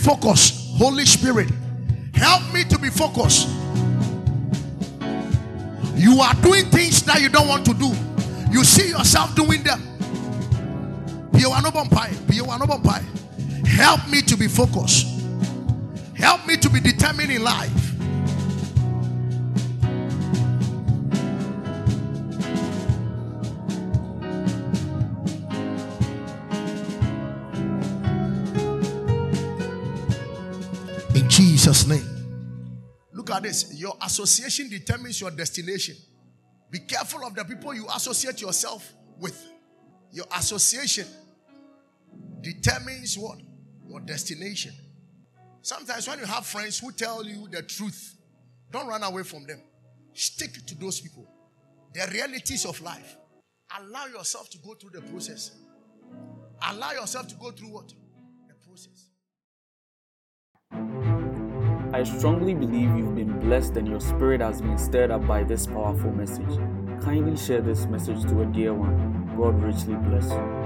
Focused. Holy Spirit, help me to be focused. You are doing things that you don't want to do. You see yourself doing them. Help me to be focused. Help me to be determined in life. At this. Your association determines your destination. Be careful of the people you associate yourself with. Your association determines what? Your destination. Sometimes when you have friends who tell you the truth, don't run away from them. Stick to those people. The realities of life. Allow yourself to go through the process. Allow yourself to go through what? The process. I strongly believe you've been blessed and your spirit has been stirred up by this powerful message. Kindly share this message to a dear one. God richly bless you.